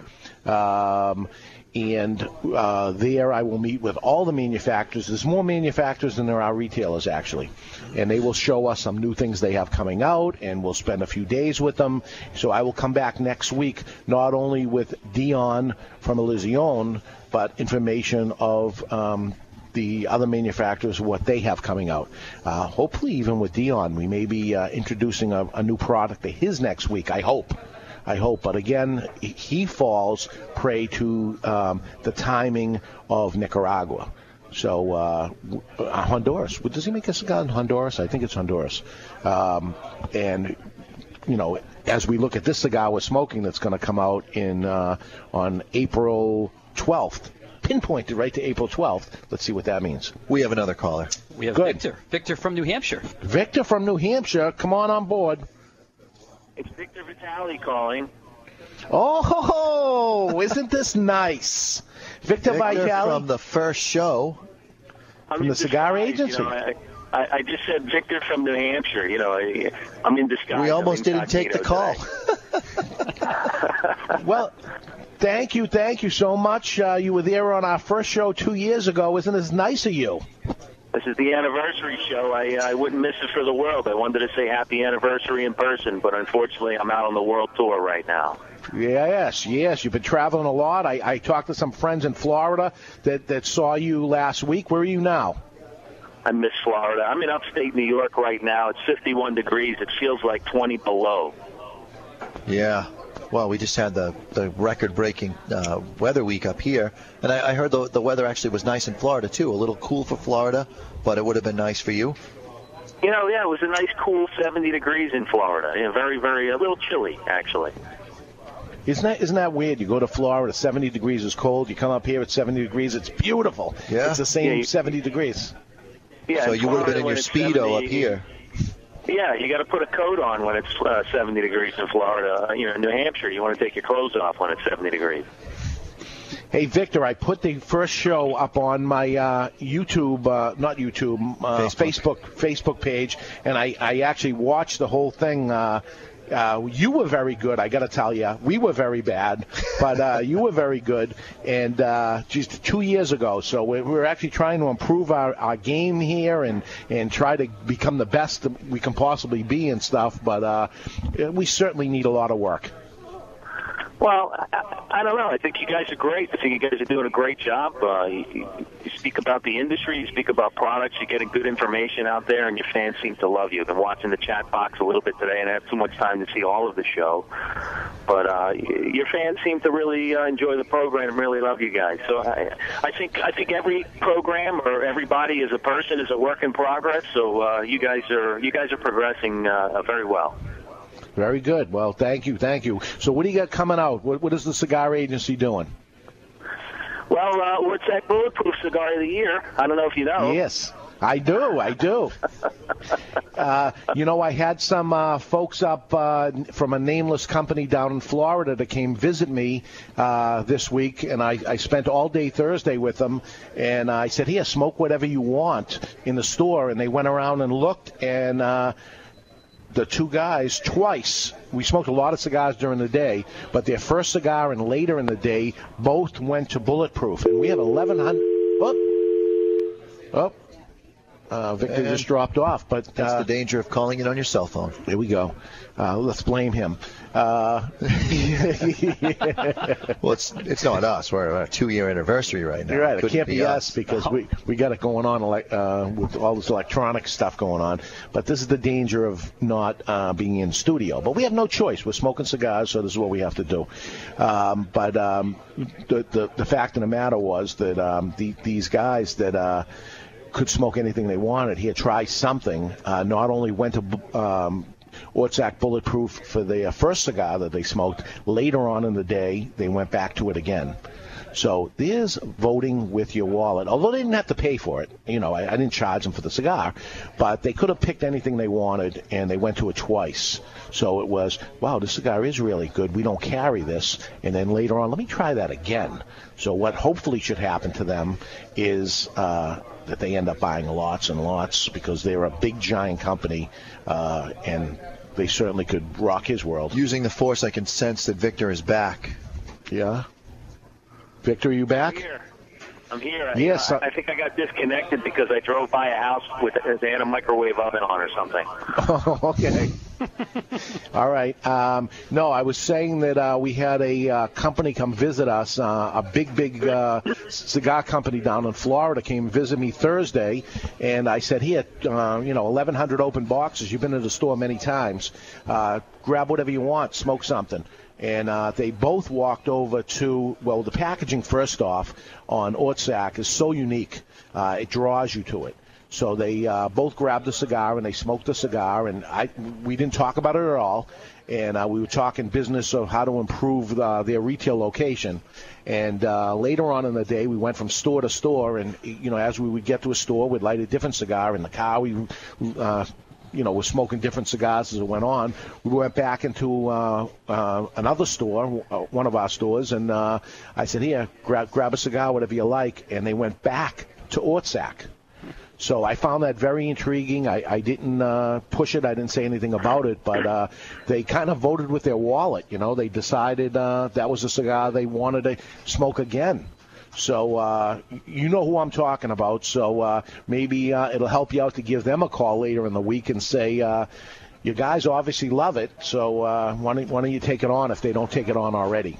Um, and uh, there I will meet with all the manufacturers. There's more manufacturers than there are retailers, actually. And they will show us some new things they have coming out, and we'll spend a few days with them. So I will come back next week, not only with Dion from Illusione, but information of um, the other manufacturers, what they have coming out. Uh, hopefully, even with Dion, we may be uh, introducing a, a new product to his next week. I hope. I hope. But again, he falls prey to um, the timing of Nicaragua. So uh, uh, Honduras. Does he make a cigar in Honduras? I think it's Honduras. Um, and you know, as we look at this cigar we're smoking, that's going to come out in uh, on April 12th. Pinpointed right to April 12th. Let's see what that means. We have another caller. We have Good. Victor. Victor from New Hampshire. Victor from New Hampshire, come on on board. It's Victor Vitale calling. Oh, isn't this nice? Victor, Victor Vitale from the first show. I'm from the cigar disguise, agency. You know, I, I, I just said Victor from New Hampshire. You know, I, I'm in disguise. We almost didn't take the call. well, thank you, thank you so much. Uh, you were there on our first show two years ago. Isn't this nice of you? This is the anniversary show. I I wouldn't miss it for the world. I wanted to say happy anniversary in person, but unfortunately, I'm out on the world tour right now. Yes, yes. You've been traveling a lot. I, I talked to some friends in Florida that, that saw you last week. Where are you now? I miss Florida. I'm in upstate New York right now. It's 51 degrees. It feels like 20 below. Yeah. Well, we just had the, the record-breaking uh, weather week up here, and I, I heard the, the weather actually was nice in Florida too. A little cool for Florida, but it would have been nice for you. You know, yeah, it was a nice, cool 70 degrees in Florida. Yeah, very, very, a little chilly, actually. Isn't that isn't that weird? You go to Florida, 70 degrees is cold. You come up here at 70 degrees, it's beautiful. Yeah. It's the same Yeah, you- 70 degrees. Yeah, so in you would have been in your speedo 70 up here. Yeah, you got to put a coat on when it's uh, 70 degrees in Florida. Uh, You know, in New Hampshire, you want to take your clothes off when it's 70 degrees. Hey, Victor, I put the first show up on my uh, YouTube, uh, not YouTube, uh, Facebook. Facebook page, and I, I actually watched the whole thing. Uh, you were very good, I got to tell you. We were very bad, but uh, you were very good. And uh, just two years ago, so we're, we're actually trying to improve our, our game here and and try to become the best we can possibly be and stuff. But uh, we certainly need a lot of work. Well, I, I don't know. I think you guys are great. I think you guys are doing a great job. Uh, you, you speak about the industry, you speak about products, you're getting good information out there, and your fans seem to love you. I've been watching the chat box a little bit today, and I have too much time to see all of the show. But uh, your fans seem to really uh, enjoy the program and really love you guys. So I, I think I think every program or everybody as a person is a work in progress. So uh, you guys are you guys are progressing uh, very well. Very good. Well, thank you, thank you. So, what do you got coming out? What, what is the cigar agency doing? Well, uh, what's that bulletproof cigar of the year? I don't know if you know. Yes, I do. I do. uh, you know, I had some uh, folks up uh, from a nameless company down in Florida that came visit me uh, this week, and I, I spent all day Thursday with them. And I said, "Here, smoke whatever you want in the store." And they went around and looked, and uh, the two guys twice. We smoked a lot of cigars during the day, but their first cigar and later in the day both went to bulletproof, and we have 1,100. Oh, oh, Uh, Victor And just dropped off, but That's uh, the danger of calling it on your cell phone. There we go. Uh, let's blame him. Uh, well, it's it's not us. We're on a two-year anniversary right now. You're right. It Couldn't can't be us because we we got it going on like, uh, with all this electronic stuff going on. But this is the danger of not uh, being in studio. But we have no choice. We're smoking cigars, so this is what we have to do. Um, but um, the, the the fact of the matter was that um, the, these guys that. Could smoke anything they wanted. He had tried something. Uh, not only went to um, Bulletproof for the first cigar that they smoked. Later on in the day, they went back to it again. So there's voting with your wallet. Although they didn't have to pay for it. You know, I, I didn't charge them for the cigar, but they could have picked anything they wanted, and they went to it twice. So it was, wow, this cigar is really good. We don't carry this. And then later on, let me try that again. So what hopefully should happen to them is uh, that they end up buying lots and lots because they're a big giant company, uh, and they certainly could rock his world. Using the force, I can sense that Victor is back. Yeah. Victor, are you back? I'm here. Yes, I, I think I got disconnected because I drove by a house with they had a microwave oven on or something. Oh, okay. All right. Um, no, I was saying that uh, we had a uh, company come visit us, uh, a big, big uh, cigar company down in Florida came visit me Thursday, and I said, here, uh, you know, 1,100 open boxes. You've been to the store many times. Uh, grab whatever you want, smoke something. And uh, they both walked over to, well, the packaging, first off, on Ortsac is so unique. Uh, it draws you to it. So they uh, both grabbed a cigar and they smoked a cigar, and I we didn't talk about it at all. And uh, we were talking business of how to improve uh, their retail location. And uh, later on in the day, we went from store to store, and you know, as we would get to a store, we'd light a different cigar in the car. We uh, you know, was smoking different cigars as it went on. We went back into uh, uh, another store, uh, one of our stores, and uh, I said, "Here, grab grab a cigar, whatever you like." And they went back to Ortsac. So I found that very intriguing. I, I didn't uh, push it. I didn't say anything about it, but uh, they kind of voted with their wallet. You know, they decided uh, that was a cigar they wanted to smoke again. So uh, you know who I'm talking about. So uh, maybe uh, it'll help you out to give them a call later in the week and say, uh, you guys obviously love it. So uh, why, don't, why don't you take it on if they don't take it on already?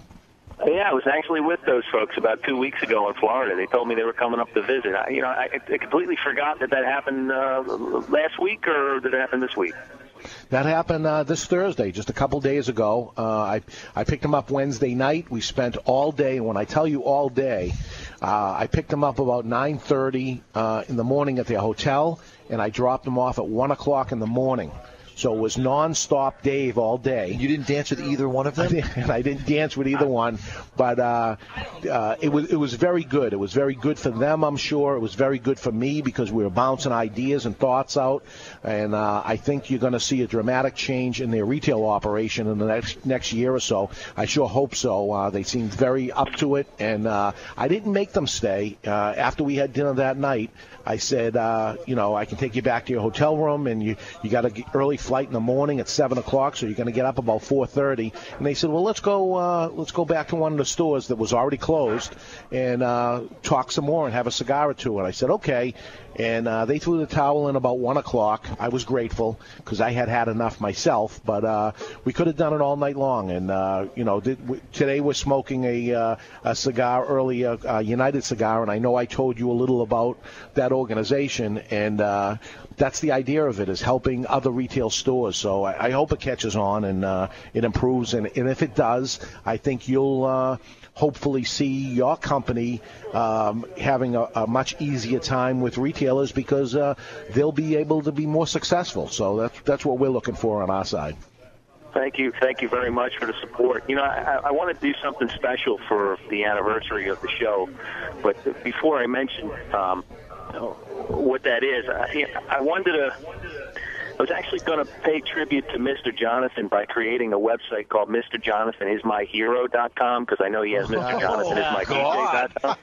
Yeah, I was actually with those folks about two weeks ago in Florida. They told me they were coming up to visit. I, you know, I, I completely forgot that that happened uh, last week, or did it happen this week? That happened uh, this Thursday, just a couple days ago. Uh, I I picked him up Wednesday night. We spent all day. When I tell you all day, uh, I picked him up about 9:30 uh, in the morning at their hotel, and I dropped him off at one o'clock in the morning. So it was nonstop Dave all day. You didn't dance with either one of them. I didn't dance with either one, but uh, uh, it was it was very good. It was very good for them, I'm sure. It was very good for me because we were bouncing ideas and thoughts out, and uh, I think you're going to see a dramatic change in their retail operation in the next next year or so. I sure hope so. Uh, they seemed very up to it, and uh, I didn't make them stay. Uh, after we had dinner that night, I said, uh, you know, I can take you back to your hotel room, and you you got a early flight in the morning at seven o'clock, so you're going to get up about four thirty. And they said, well, let's go uh, let's go back to one of the stores that was already closed and uh, talk some more and have a cigar or two. And I said, okay. And uh, they threw the towel in about one o'clock. I was grateful because I had had enough myself, but uh, we could have done it all night long. And uh, you know, did, w- today we're smoking a, uh, a cigar earlier, uh, United Cigar, and I know I told you a little about that organization, and uh, that's the idea of it is helping other retail stores. So I, I hope it catches on and uh, it improves, and, and if it does, I think you'll. Hopefully see your company um, having a, a much easier time with retailers because uh, they'll be able to be more successful. So that's that's what we're looking for on our side. Thank you, thank you very much for the support. You know, I, I want to do something special for the anniversary of the show, but before I mention um, what that is, I, I wanted to. I was actually going to pay tribute to Mr. Jonathan by creating a website called MrJonathanIsMyHero.com because I know he has Mr. Oh, Jonathan is my DJ.com.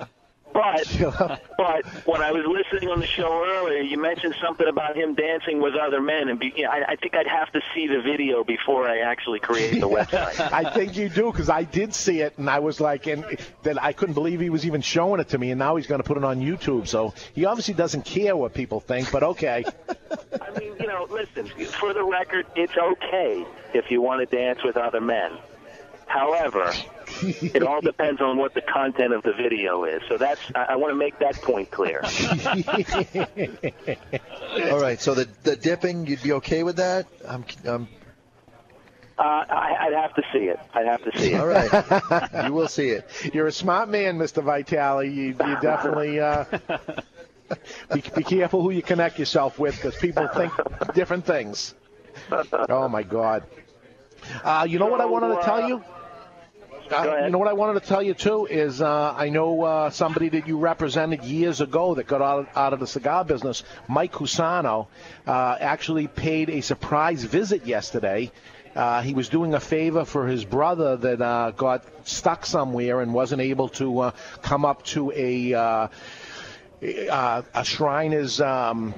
But but when I was listening on the show earlier, you mentioned something about him dancing with other men, and be, you know, I, I think I'd have to see the video before I actually create the website. I think you do because I did see it and I was like, and that I couldn't believe he was even showing it to me, and now he's going to put it on YouTube. So he obviously doesn't care what people think, but okay. I mean, you know, listen. For the record, it's okay if you want to dance with other men. However, it all depends on what the content of the video is. So that's I, I want to make that point clear. All right, so the the dipping, you'd be okay with that? I'm, I'm Uh, I, I'd have to see it. I'd have to see it. all right. you will see it. You're a smart man, Mr. Vitale. You, you definitely uh, be, be careful who you connect yourself with because people think different things. Oh my God! Uh, you know what I wanted to tell you? Uh, you know what I wanted to tell you too is uh, I know uh, somebody that you represented years ago that got out, out of the cigar business, Mike Cusano, uh, actually paid a surprise visit yesterday. Uh, he was doing a favor for his brother that uh, got stuck somewhere and wasn't able to uh, come up to a uh, uh, a Shriners um,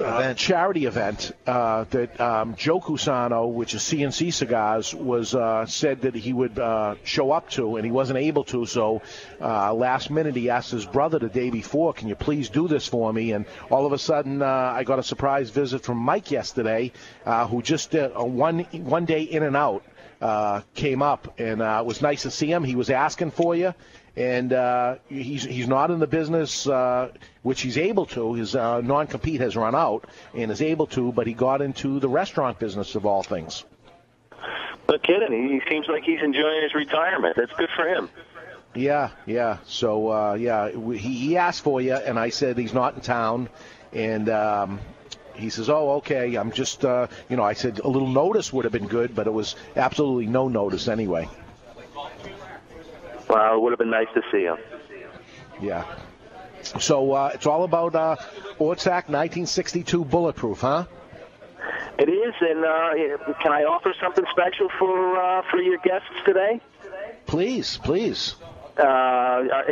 uh, charity event uh, that um, Joe Cusano, which is CNC Cigars, was uh, said that he would uh, show up to, and he wasn't able to. So uh, last minute, he asked his brother the day before, "Can you please do this for me?" And all of a sudden, uh, I got a surprise visit from Mike yesterday, uh, who just did a one one day in and out. Uh, came up and uh, it was nice to see him. He was asking for you, and uh, he's he's not in the business, uh, which he's able to. His uh, non-compete has run out, and is able to, but he got into the restaurant business of all things. No kidding. He seems like he's enjoying his retirement. That's good for him. Yeah, yeah. So uh, yeah, he he asked for you, and I said he's not in town, and. Um, he says, "Oh, okay. I'm just, uh, you know." I said a little notice would have been good, but it was absolutely no notice anyway. Well, it would have been nice to see him. Yeah. So uh, it's all about uh, Ortsac 1962 bulletproof, huh? It is, and uh, can I offer something special for uh, for your guests today? Please, please. Uh, uh,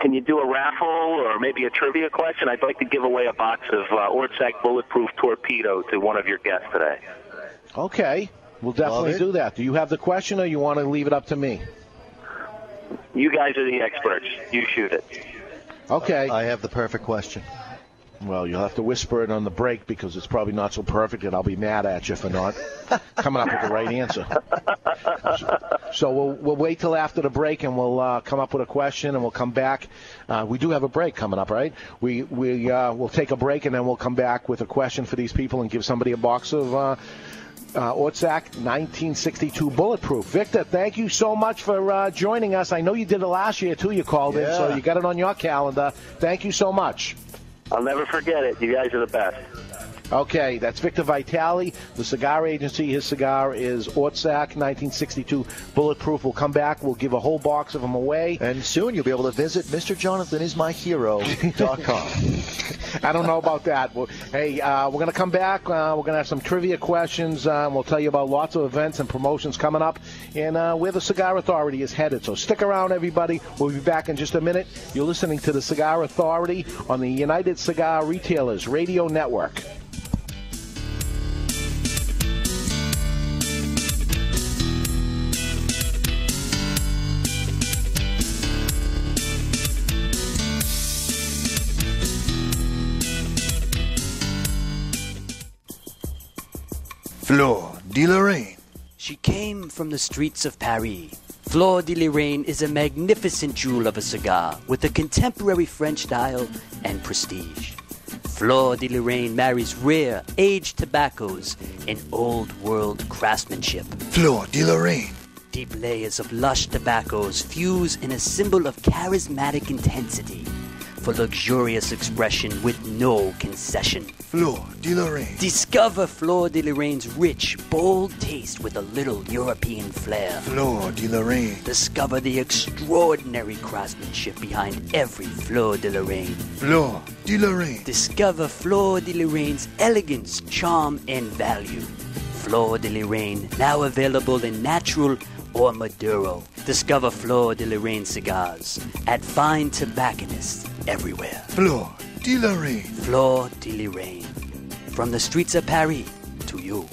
can you do a raffle or maybe a trivia question? I'd like to give away a box of uh, Ortsac Bulletproof Torpedo to one of your guests today. Okay, we'll definitely do that. Do you have the question, or you want to leave it up to me? You guys are the experts. You shoot it. Okay. I have the perfect question. Well, you'll have to whisper it on the break because it's probably not so perfect, and I'll be mad at you for not coming up with the right answer. So we'll we'll wait till after the break, and we'll uh, come up with a question, and we'll come back. Uh, we do have a break coming up, right? We we uh, we'll take a break, and then we'll come back with a question for these people, and give somebody a box of. Uh, uh, 1962 Bulletproof. Victor, thank you so much for uh, joining us. I know you did it last year too. You called in, so you got it on your calendar. Thank you so much. I'll never forget it. You guys are the best. Okay, that's Victor Vitale, the cigar agency. His cigar is Ortsac 1962 Bulletproof. We'll come back. We'll give a whole box of them away. And soon you'll be able to visit MrJonathanIsMyHero.com. I don't know about that. Well, hey, uh, we're going to come back. Uh, we're going to have some trivia questions. Uh, we'll tell you about lots of events and promotions coming up and uh, where the Cigar Authority is headed. So stick around, everybody. We'll be back in just a minute. You're listening to the Cigar Authority on the United Cigar Retailers Radio Network. Fleur de Lorraine. She came from the streets of Paris. Fleur de Lorraine is a magnificent jewel of a cigar with a contemporary French style and prestige. Fleur de Lorraine marries rare, aged tobaccos and old world craftsmanship. Fleur de Lorraine. Deep layers of lush tobaccos fuse in a symbol of charismatic intensity for luxurious expression with no concession. Fleur de Lorraine. Discover Fleur de Lorraine's rich, bold taste with a little European flair. Fleur de Lorraine. Discover the extraordinary craftsmanship behind every Fleur de Lorraine. Fleur de Lorraine. Discover Fleur de Lorraine's elegance, charm, and value. Fleur de Lorraine, now available in natural or Maduro. Discover Fleur de Lorraine cigars at fine tobacconists everywhere. Fleur de Lorraine. Fleur de Lorraine. From the streets of Paris to you.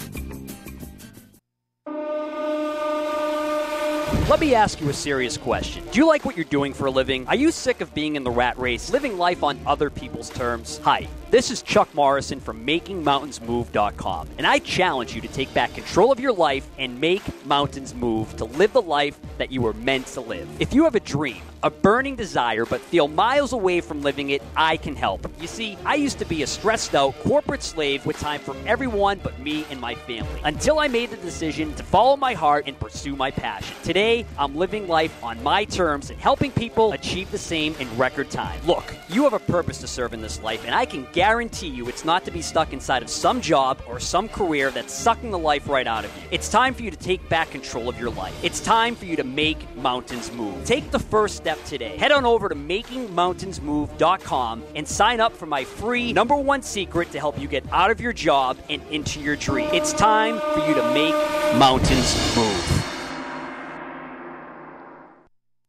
Let me ask you a serious question. Do you like what you're doing for a living? Are you sick of being in the rat race, living life on other people's terms? Hi, this is Chuck Morrison from MakingMountainsMove.com, and I challenge you to take back control of your life and make mountains move to live the life that you were meant to live. If you have a dream, a burning desire, but feel miles away from living it, I can help. You see, I used to be a stressed out corporate slave with time for everyone but me and my family until I made the decision to follow my heart and pursue my passion. Today, I'm living life on my terms and helping people achieve the same in record time. Look, you have a purpose to serve in this life, and I can guarantee you it's not to be stuck inside of some job or some career that's sucking the life right out of you. It's time for you to take back control of your life. It's time for you to make mountains move. Take the first step today. Head on over to makingmountainsmove.com and sign up for my free number one secret to help you get out of your job and into your dream. It's time for you to make mountains move.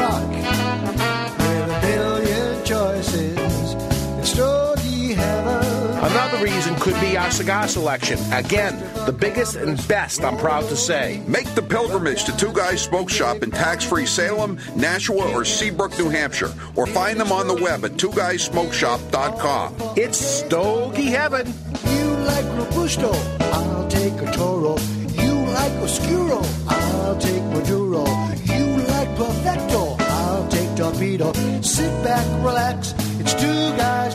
Two guys rock. With a billion choices in Stogie Heaven. Another reason could be our cigar selection. Again, the biggest and best, I'm proud to say. Make the pilgrimage to Two Guys Smoke Shop in tax-free Salem, Nashua, or Seabrook, New Hampshire, or find them on the web at twoguysmokeshop.com. It's Stogie Heaven. You like Robusto, I'll take a Toro. You like Oscuro, I'll take Torpedo. Sit back, relax, it's two guys'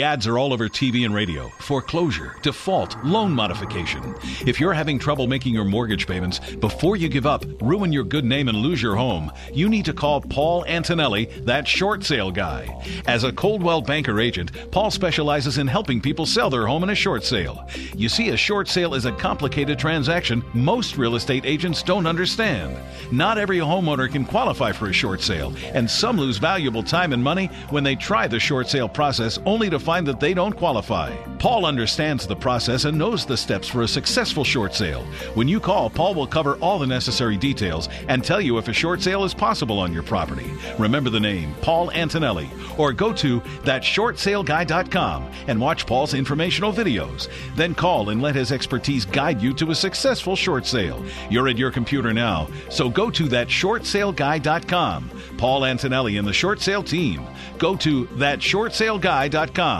The ads are all over TV and radio. Foreclosure, default, loan modification. If you're having trouble making your mortgage payments, before you give up, ruin your good name, and lose your home, you need to call Paul Antonelli, that short sale guy. As a Coldwell Banker agent, Paul specializes in helping people sell their home in a short sale. You see, a short sale is a complicated transaction most real estate agents don't understand. Not every homeowner can qualify for a short sale, and some lose valuable time and money when they try the short sale process only to find that they don't qualify. Paul understands the process and knows the steps for a successful short sale. When you call, Paul will cover all the necessary details and tell you if a short sale is possible on your property. Remember the name, Paul Antonelli, or go to thatshortsaleguy.com and watch Paul's informational videos. Then call and let his expertise guide you to a successful short sale. You're at your computer now, so go to thatshortsaleguy.com. Paul Antonelli and the short sale team. Go to thatshortsaleguy.com.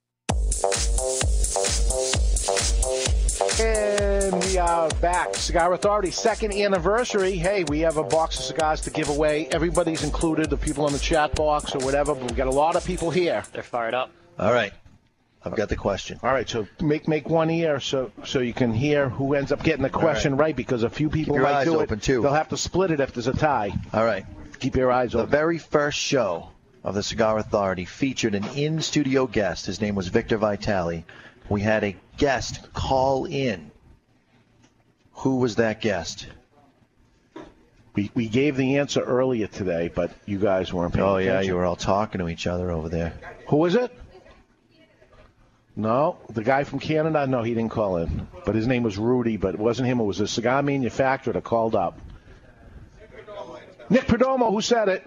We are uh, back. Cigar Authority, second anniversary. Hey, we have a box of cigars to give away. Everybody's included, the people in the chat box or whatever, but we've got a lot of people here. They're fired up. All right. I've got the question. All right, so make make one ear so so you can hear who ends up getting the question right. because a few people Keep your might eyes do open, it. too. They'll have to split it if there's a tie. All right. Keep your eyes The open. very first show of the Cigar Authority featured an in studio guest. His name was Victor Vitale. We had a guest call in. Who was that guest? We, we gave the answer earlier today, but you guys weren't paying Oh, yeah, attention. you were all talking to each other over there. Who was it? No, the guy from Canada. No, he didn't call in, but his name was Rudy. But it wasn't him. It was a cigar manufacturer that called up. Nick Perdomo, who said it?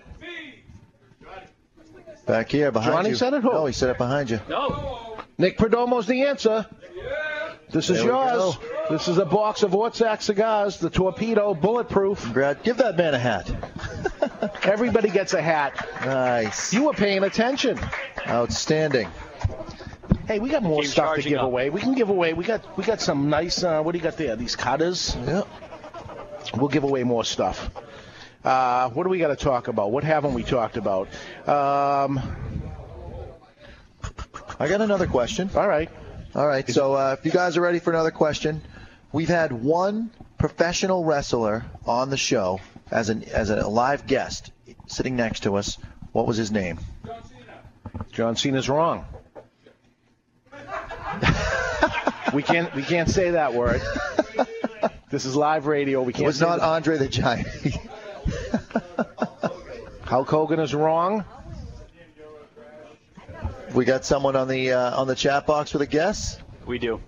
Back here, behind Johnny you. said it? Who? No, he said it behind you. No. Nick Perdomo's the answer. This is There we yours. This is a box of Ortsac cigars, the torpedo, bulletproof. Brad, give that man a hat. Everybody gets a hat. Nice. You were paying attention. Outstanding. Hey, we got more Keep stuff to give up. away. We can give away. We got we got some nice. Uh, what do you got there? These cutters. Yeah. We'll give away more stuff. Uh, what do we got to talk about? What haven't we talked about? Um, I got another question. All right. All right. So uh, if you guys are ready for another question, we've had one professional wrestler on the show as an as a live guest sitting next to us. What was his name? John Cena. John Cena's wrong. we can't we can't say that word. This is live radio. We can't. It was not Andre the Giant. Hulk Hogan is wrong. We got someone on the uh, on the chat box with a guess. We do.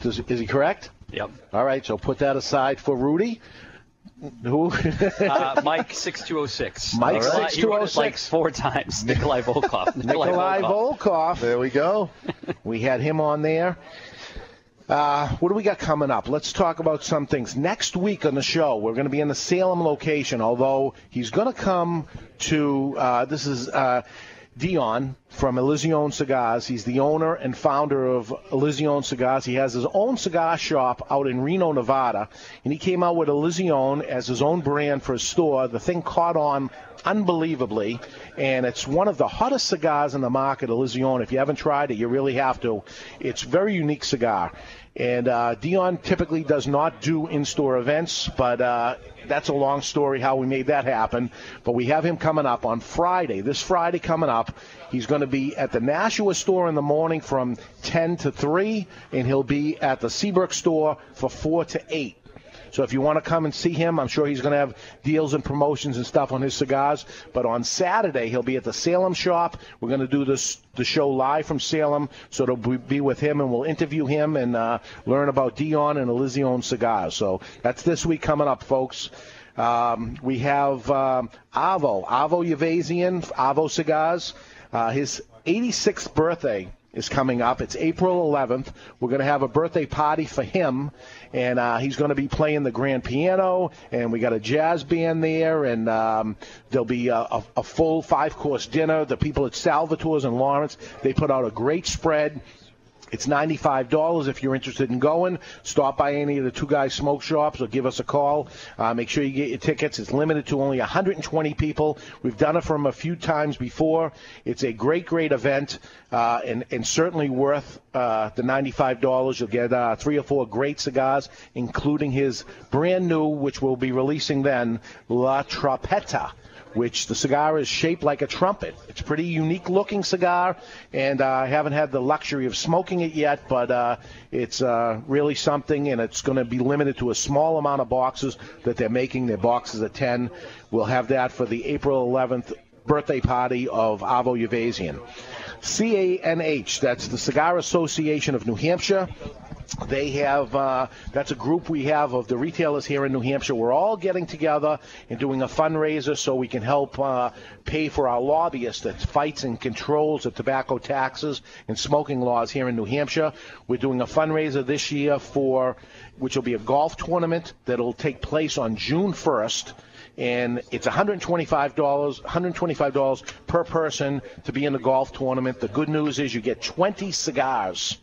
Does, is he correct? Yep. All right. So put that aside for Rudy. Who? Uh, Mike six two zero six. Mike He 6206. like four times. Nikolai Volkov. Nikolai Volkov. There we go. We had him on there. Uh, what do we got coming up? Let's talk about some things. Next week on the show, we're going to be in the Salem location, although he's going to come to, uh, this is uh, Dion from Illusione Cigars. He's the owner and founder of Illusione Cigars. He has his own cigar shop out in Reno, Nevada, and he came out with Illusione as his own brand for his store. The thing caught on unbelievably, and it's one of the hottest cigars in the market, Illusione. If you haven't tried it, you really have to. It's very unique cigar. And uh, Dion typically does not do in-store events, but uh, that's a long story how we made that happen. But we have him coming up on Friday. This Friday coming up, he's going to be at the Nashua store in the morning from 10 to 3, and he'll be at the Seabrook store for 4 to 8. So if you want to come and see him, I'm sure he's going to have deals and promotions and stuff on his cigars. But on Saturday, he'll be at the Salem shop. We're going to do this the show live from Salem, so it'll be- with him, and we'll interview him and uh, learn about Dion and Illusione cigars. So that's this week coming up, folks. Um, we have um, Avo, Avo Uvezian, Avo Cigars. Uh, his 86th birthday is coming up. It's April 11th. We're going to have a birthday party for him, and uh, he's going to be playing the grand piano, and we got a jazz band there, and um, there'll be a, a, a full five-course dinner. The people at Salvatore's in Lawrence, they put out a great spread. It's $95 if you're interested in going. Stop by any of the Two Guys Smoke Shops or give us a call. Uh, make sure you get your tickets. It's limited to only 120 people. We've done it from a few times before. It's a great, great event uh, and, and certainly worth uh, the $95. You'll get uh, three or four great cigars, including his brand new, which we'll be releasing then, La Tropetta which the cigar is shaped like a trumpet. It's a pretty unique looking cigar, and uh, I haven't had the luxury of smoking it yet, but uh, it's uh, really something, and it's going to be limited to a small amount of boxes that they're making. Their boxes are 10. We'll have that for the April 11th birthday party of Avo Uvezian. CANH, that's the Cigar Association of New Hampshire. They have, uh, that's a group we have of the retailers here in New Hampshire. We're all getting together and doing a fundraiser so we can help uh, pay for our lobbyist that fights and controls the tobacco taxes and smoking laws here in New Hampshire. We're doing a fundraiser this year for, which will be a golf tournament that'll take place on June 1st and it's $125, $125 per person to be in the golf tournament. The good news is you get 20 cigars.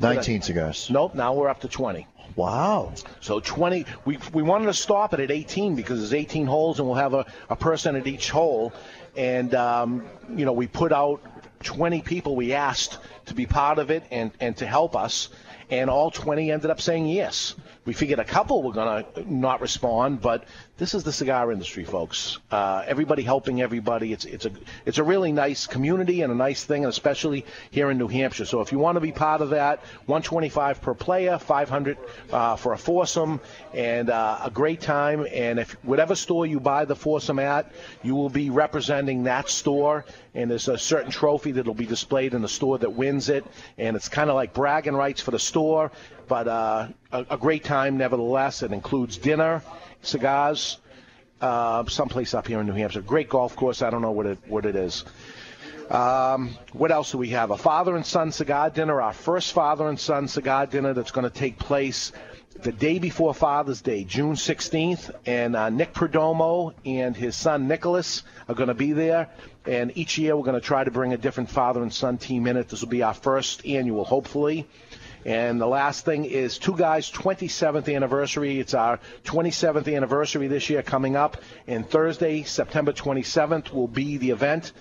19 cigars. Nope, now we're up to 20. Wow. So 20, we, we wanted to stop it at 18 because there's 18 holes and we'll have a, a person at each hole. And, um, you know, we put out 20 people we asked to be part of it and, and to help us. And all 20 ended up saying yes. we figured a couple were going to not respond, but this is the cigar industry, folks. Uh, everybody helping everybody. It's it's a it's a really nice community and a nice thing, and especially here in New Hampshire. So if you want to be part of that, 125 per player, 500 uh, for a foursome, and uh, a great time. And if whatever store you buy the foursome at, you will be representing that store. And there's a certain trophy that'll be displayed in the store that wins it, and it's kind of like bragging rights for the store but uh, a, a, great time nevertheless. It includes dinner, cigars, uh, someplace up here in New Hampshire. Great golf course. I don't know what it what it is. Um, what else do we have? A father and son cigar dinner. Our first father and son cigar dinner that's going to take place the day before Father's Day, June 16th, and uh, Nick Perdomo and his son Nicholas are going to be there. And each year we're going to try to bring a different father and son team in it. This will be our first annual, hopefully. And the last thing is Two Guys 27th anniversary. It's our 27th anniversary this year coming up. And Thursday, September 27th, will be the event.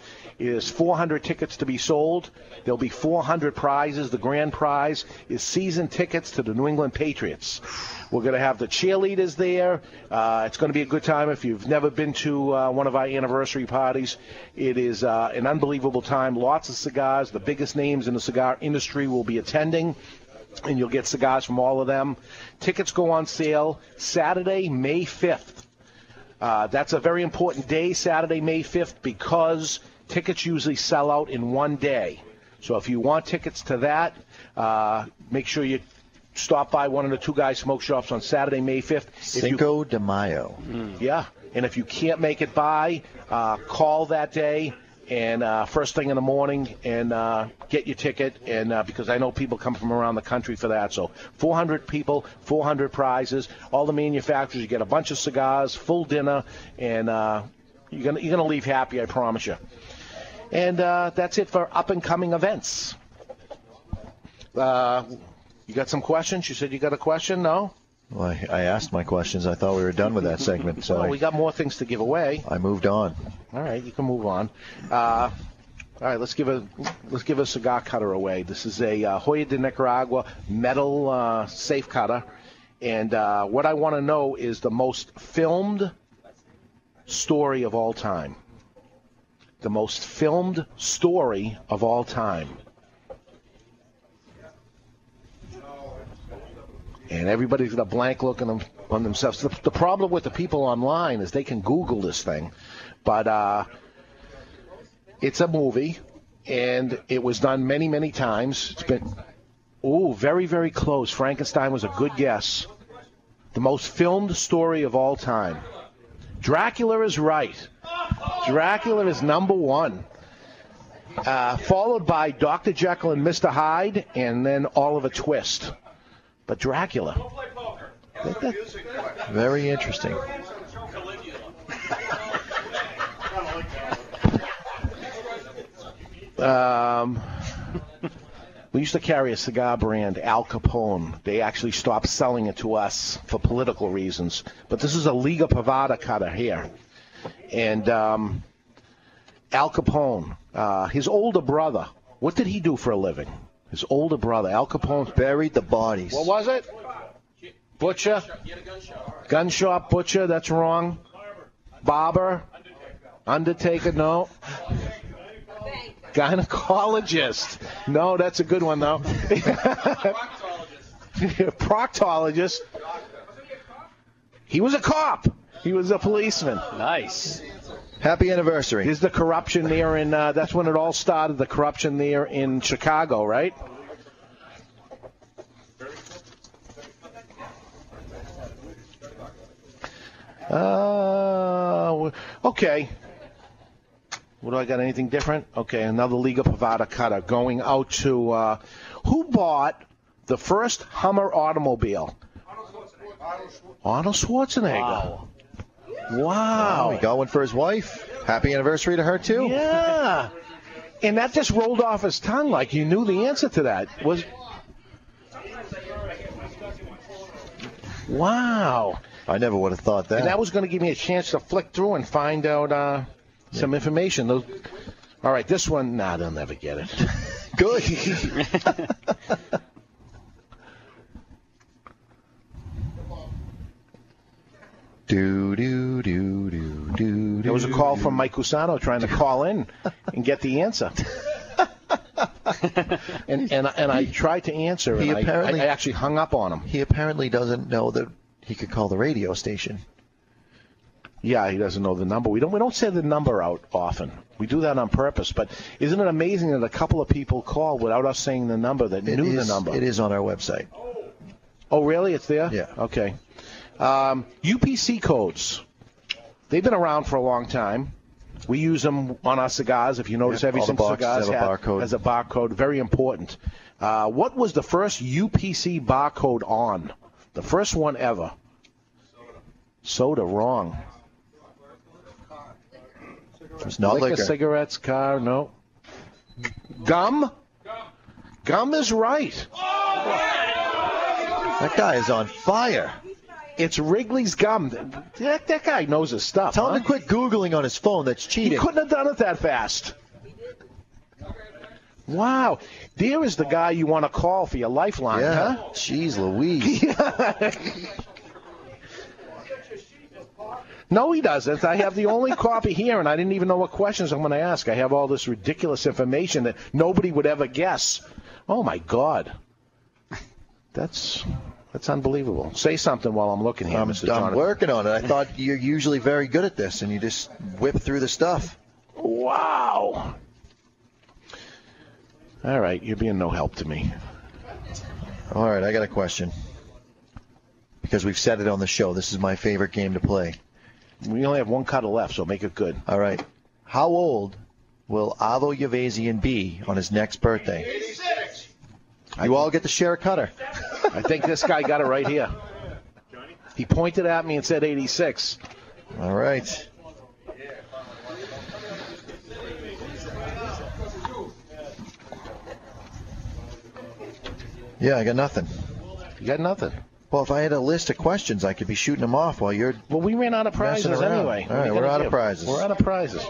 Is 400 tickets to be sold. There'll be 400 prizes. The grand prize is season tickets to the New England Patriots. We're going to have the cheerleaders there. Uh, it's going to be a good time. If you've never been to uh, one of our anniversary parties, it is uh, an unbelievable time. Lots of cigars. The biggest names in the cigar industry will be attending and you'll get cigars from all of them. Tickets go on sale Saturday, May 5th. Uh, that's a very important day, Saturday, May 5th, because tickets usually sell out in one day. So if you want tickets to that, uh, make sure you stop by one of the two guys smoke shops on Saturday, May 5th. Cinco you, de Mayo. Yeah. And if you can't make it by, uh, call that day and uh, first thing in the morning and uh, get your ticket and uh, because I know people come from around the country for that. So 400 people, 400 prizes, all the manufacturers. You get a bunch of cigars, full dinner, and uh, you're gonna you're gonna leave happy. I promise you. And uh, that's it for up and coming events. Uh, you got some questions? You said you got a question? No. Well, I, I asked my questions. I thought we were done with that segment. So well, we got more things to give away. I moved on. All right, you can move on. Uh, all right, let's give a let's give a cigar cutter away. This is a uh, Joya de Nicaragua metal uh, safe cutter, and uh, what I want to know is the most filmed story of all time. The most filmed story of all time. and everybody's got a blank look on, them, on themselves. The, the, problem with the people online is they can Google this thing, but uh, it's a movie, and it was done many, many times. It's been, oh, very, very close. Frankenstein was a good guess. The most filmed story of all time. Dracula is right. Dracula is number one. Uh, followed by Dr. Jekyll and Mr. Hyde, and then Oliver Twist. But Dracula. That, that, very interesting. um, we used to carry a cigar brand, Al Capone. They actually stopped selling it to us for political reasons. But this is a Liga Privada cutter here. And um, Al Capone, uh, his older brother, what did he do for a living? His older brother, Al Capone, buried the bodies. What was it? Butcher? Gun shop butcher, that's wrong. Barber? Undertaker, no. Gynecologist. No, that's a good one, though. Proctologist. Proctologist. He was a cop. He was a policeman. Nice. Happy anniversary. Is the corruption there in? Uh, that's when it all started. The corruption there in Chicago, right? Uh, okay. What do I got? Anything different? Okay, another Liga Privada cutter going out to uh, who bought the first Hummer automobile? Arnold Schwarzenegger. Wow. Wow. Got one for his wife. Happy anniversary to her too. Yeah. And that just rolled off his tongue like you knew the answer to that. Was Wow. I never would have thought that. And that was going to give me a chance to flick through and find out uh, some information. Those, all right, this one, nah, they'll never get it. Good. Do do do do do. There was a call from Mike Cusano trying to call in and get the answer. and, and and I tried to answer, He and apparently- I, I actually hung up on him. He apparently doesn't know that he could call the radio station. Yeah, he doesn't know the number. We don't we don't say the number out often. We do that on purpose. But isn't it amazing that a couple of people called without us saying the number that It knew is- the number? It is on our website. Oh, really? It's there? Yeah. Okay. Um, UPC codes. They've been around for a long time. We use them on our cigars. If you notice, Yeah, every single cigar have a has- barcode. has a barcode. Very important. Uh, what was the first UPC barcode on? The first one ever. Soda, Soda, wrong. It's not liquor, liquor. cigarettes, car, no. Gum? Gum is right. That guy is on fire. It's Wrigley's gum. That, that guy knows his stuff. Tell huh? him to quit Googling on his phone. That's cheating. He couldn't have done it that fast. Wow. There is the guy you want to call for your lifeline, Yeah. huh? Jeez Louise. No, he doesn't. I have the only copy here, and I didn't even know what questions I'm going to ask. I have all this ridiculous information that nobody would ever guess. Oh my God, that's that's unbelievable. Say something while I'm looking here, I'm, Mr. I'm working on it. I thought you're usually very good at this, and you just whip through the stuff. Wow. All right, you're being no help to me. All right, I got a question. Because we've said it on the show. This is my favorite game to play. We only have one cutter left, so make it good. All right. How old will Avo Uvezian be on his next birthday? 86. You all get to share a cutter. I think this guy got it right here. He pointed at me and said 86. All right. Yeah, I got nothing. You got nothing. Well, if I had a list of questions, I could be shooting them off while you're. Well, we ran out of prizes anyway. All What are right, you we're gonna out of prizes. We're out of prizes.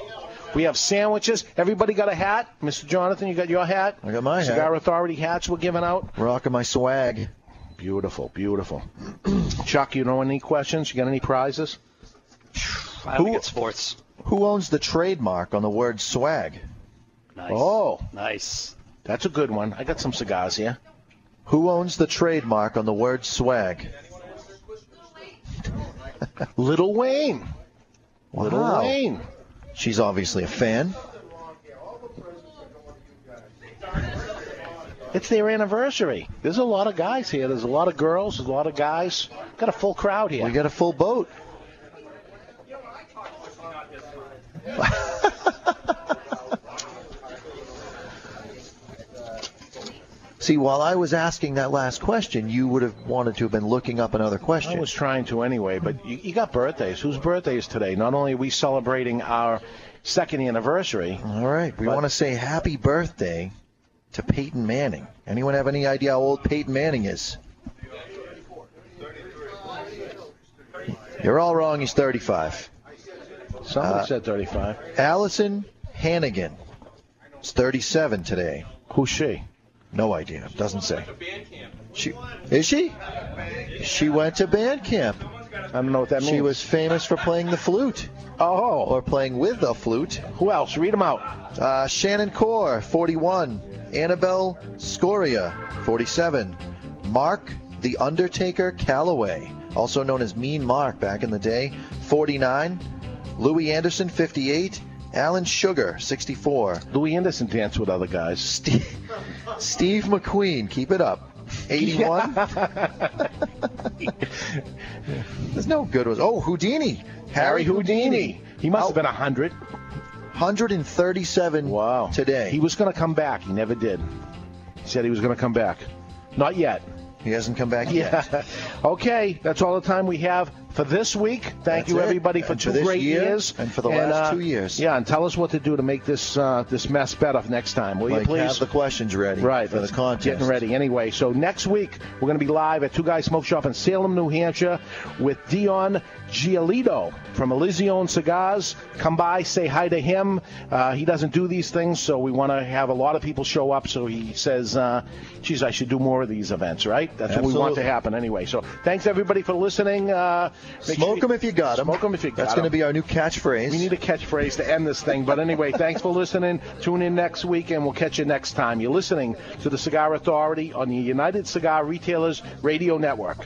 We have sandwiches. Everybody got a hat. Mr. Jonathan, you got your hat. I got my hat. Cigar Authority hats we're giving out. Rocking my swag. Beautiful, beautiful. Chuck, you know any questions? You got any prizes? I don't think sports. Who owns the trademark on the word swag? Nice. Oh, Nice. that's a good one. I got some cigars here. Who owns the trademark on the word swag? Little Wayne. Little Wayne. She's obviously a fan. It's their anniversary. There's a lot of guys here. There's a lot of girls. There's a lot of guys. Got a full crowd here. We got a full boat. See, while I was asking that last question, you would have wanted to have been looking up another question. I was trying to anyway, but you, you got birthdays. Whose birthday is today? Not only are we celebrating our second anniversary. All right, we want to say happy birthday to Peyton Manning. Anyone have any idea how old Peyton Manning is? You're all wrong. He's 35. Somebody Uh, said 35. Alyson Hannigan is 37 today. Who's she? No idea. Doesn't say. She is she? She went to band camp. I don't know what that means. She was famous for playing the flute. Oh. Or playing with the flute. Who else? Read them out. Uh, Shannon Core, 41. Annabelle Sciorra, 47. Mark the Undertaker Calaway, also known as Mean Mark back in the day, 49. Louie Anderson, 58. Alan Sugar, 64. Louie Anderson danced with other guys. Steve, Steve McQueen, keep it up. 81. There's no good ones. Oh, Houdini. Harry Houdini. He must have been 100. 137 wow. today. He was going to come back. He never did. He said he was going to come back. Not yet. He hasn't come back yet. Okay, that's all the time we have for this week. Thank That's you it. everybody for And two for this great year, years and for the last uh, two years. Yeah, and tell us what to do to make this uh, this mess better next time, will Like, you please? have the questions ready Right, for the contest. Getting ready anyway. So next week we're going to be live at Two Guys Smoke Shop in Salem, New Hampshire, with Dion Giolito from Illusione Cigars. Come by, say hi to him. Uh, he doesn't do these things, so we want to have a lot of people show up. So he says, uh, "Geez, I should do more of these events." Right? That's what we want to happen anyway. So Thanks everybody for listening. Uh, make Smoke sure 'em if you got 'em. Smoke 'em if you got That's going to be our new catchphrase. We need a catchphrase to end this thing. But anyway, thanks for listening. Tune in next week, and we'll catch you next time. You're listening to the Cigar Authority on the United Cigar Retailers Radio Network.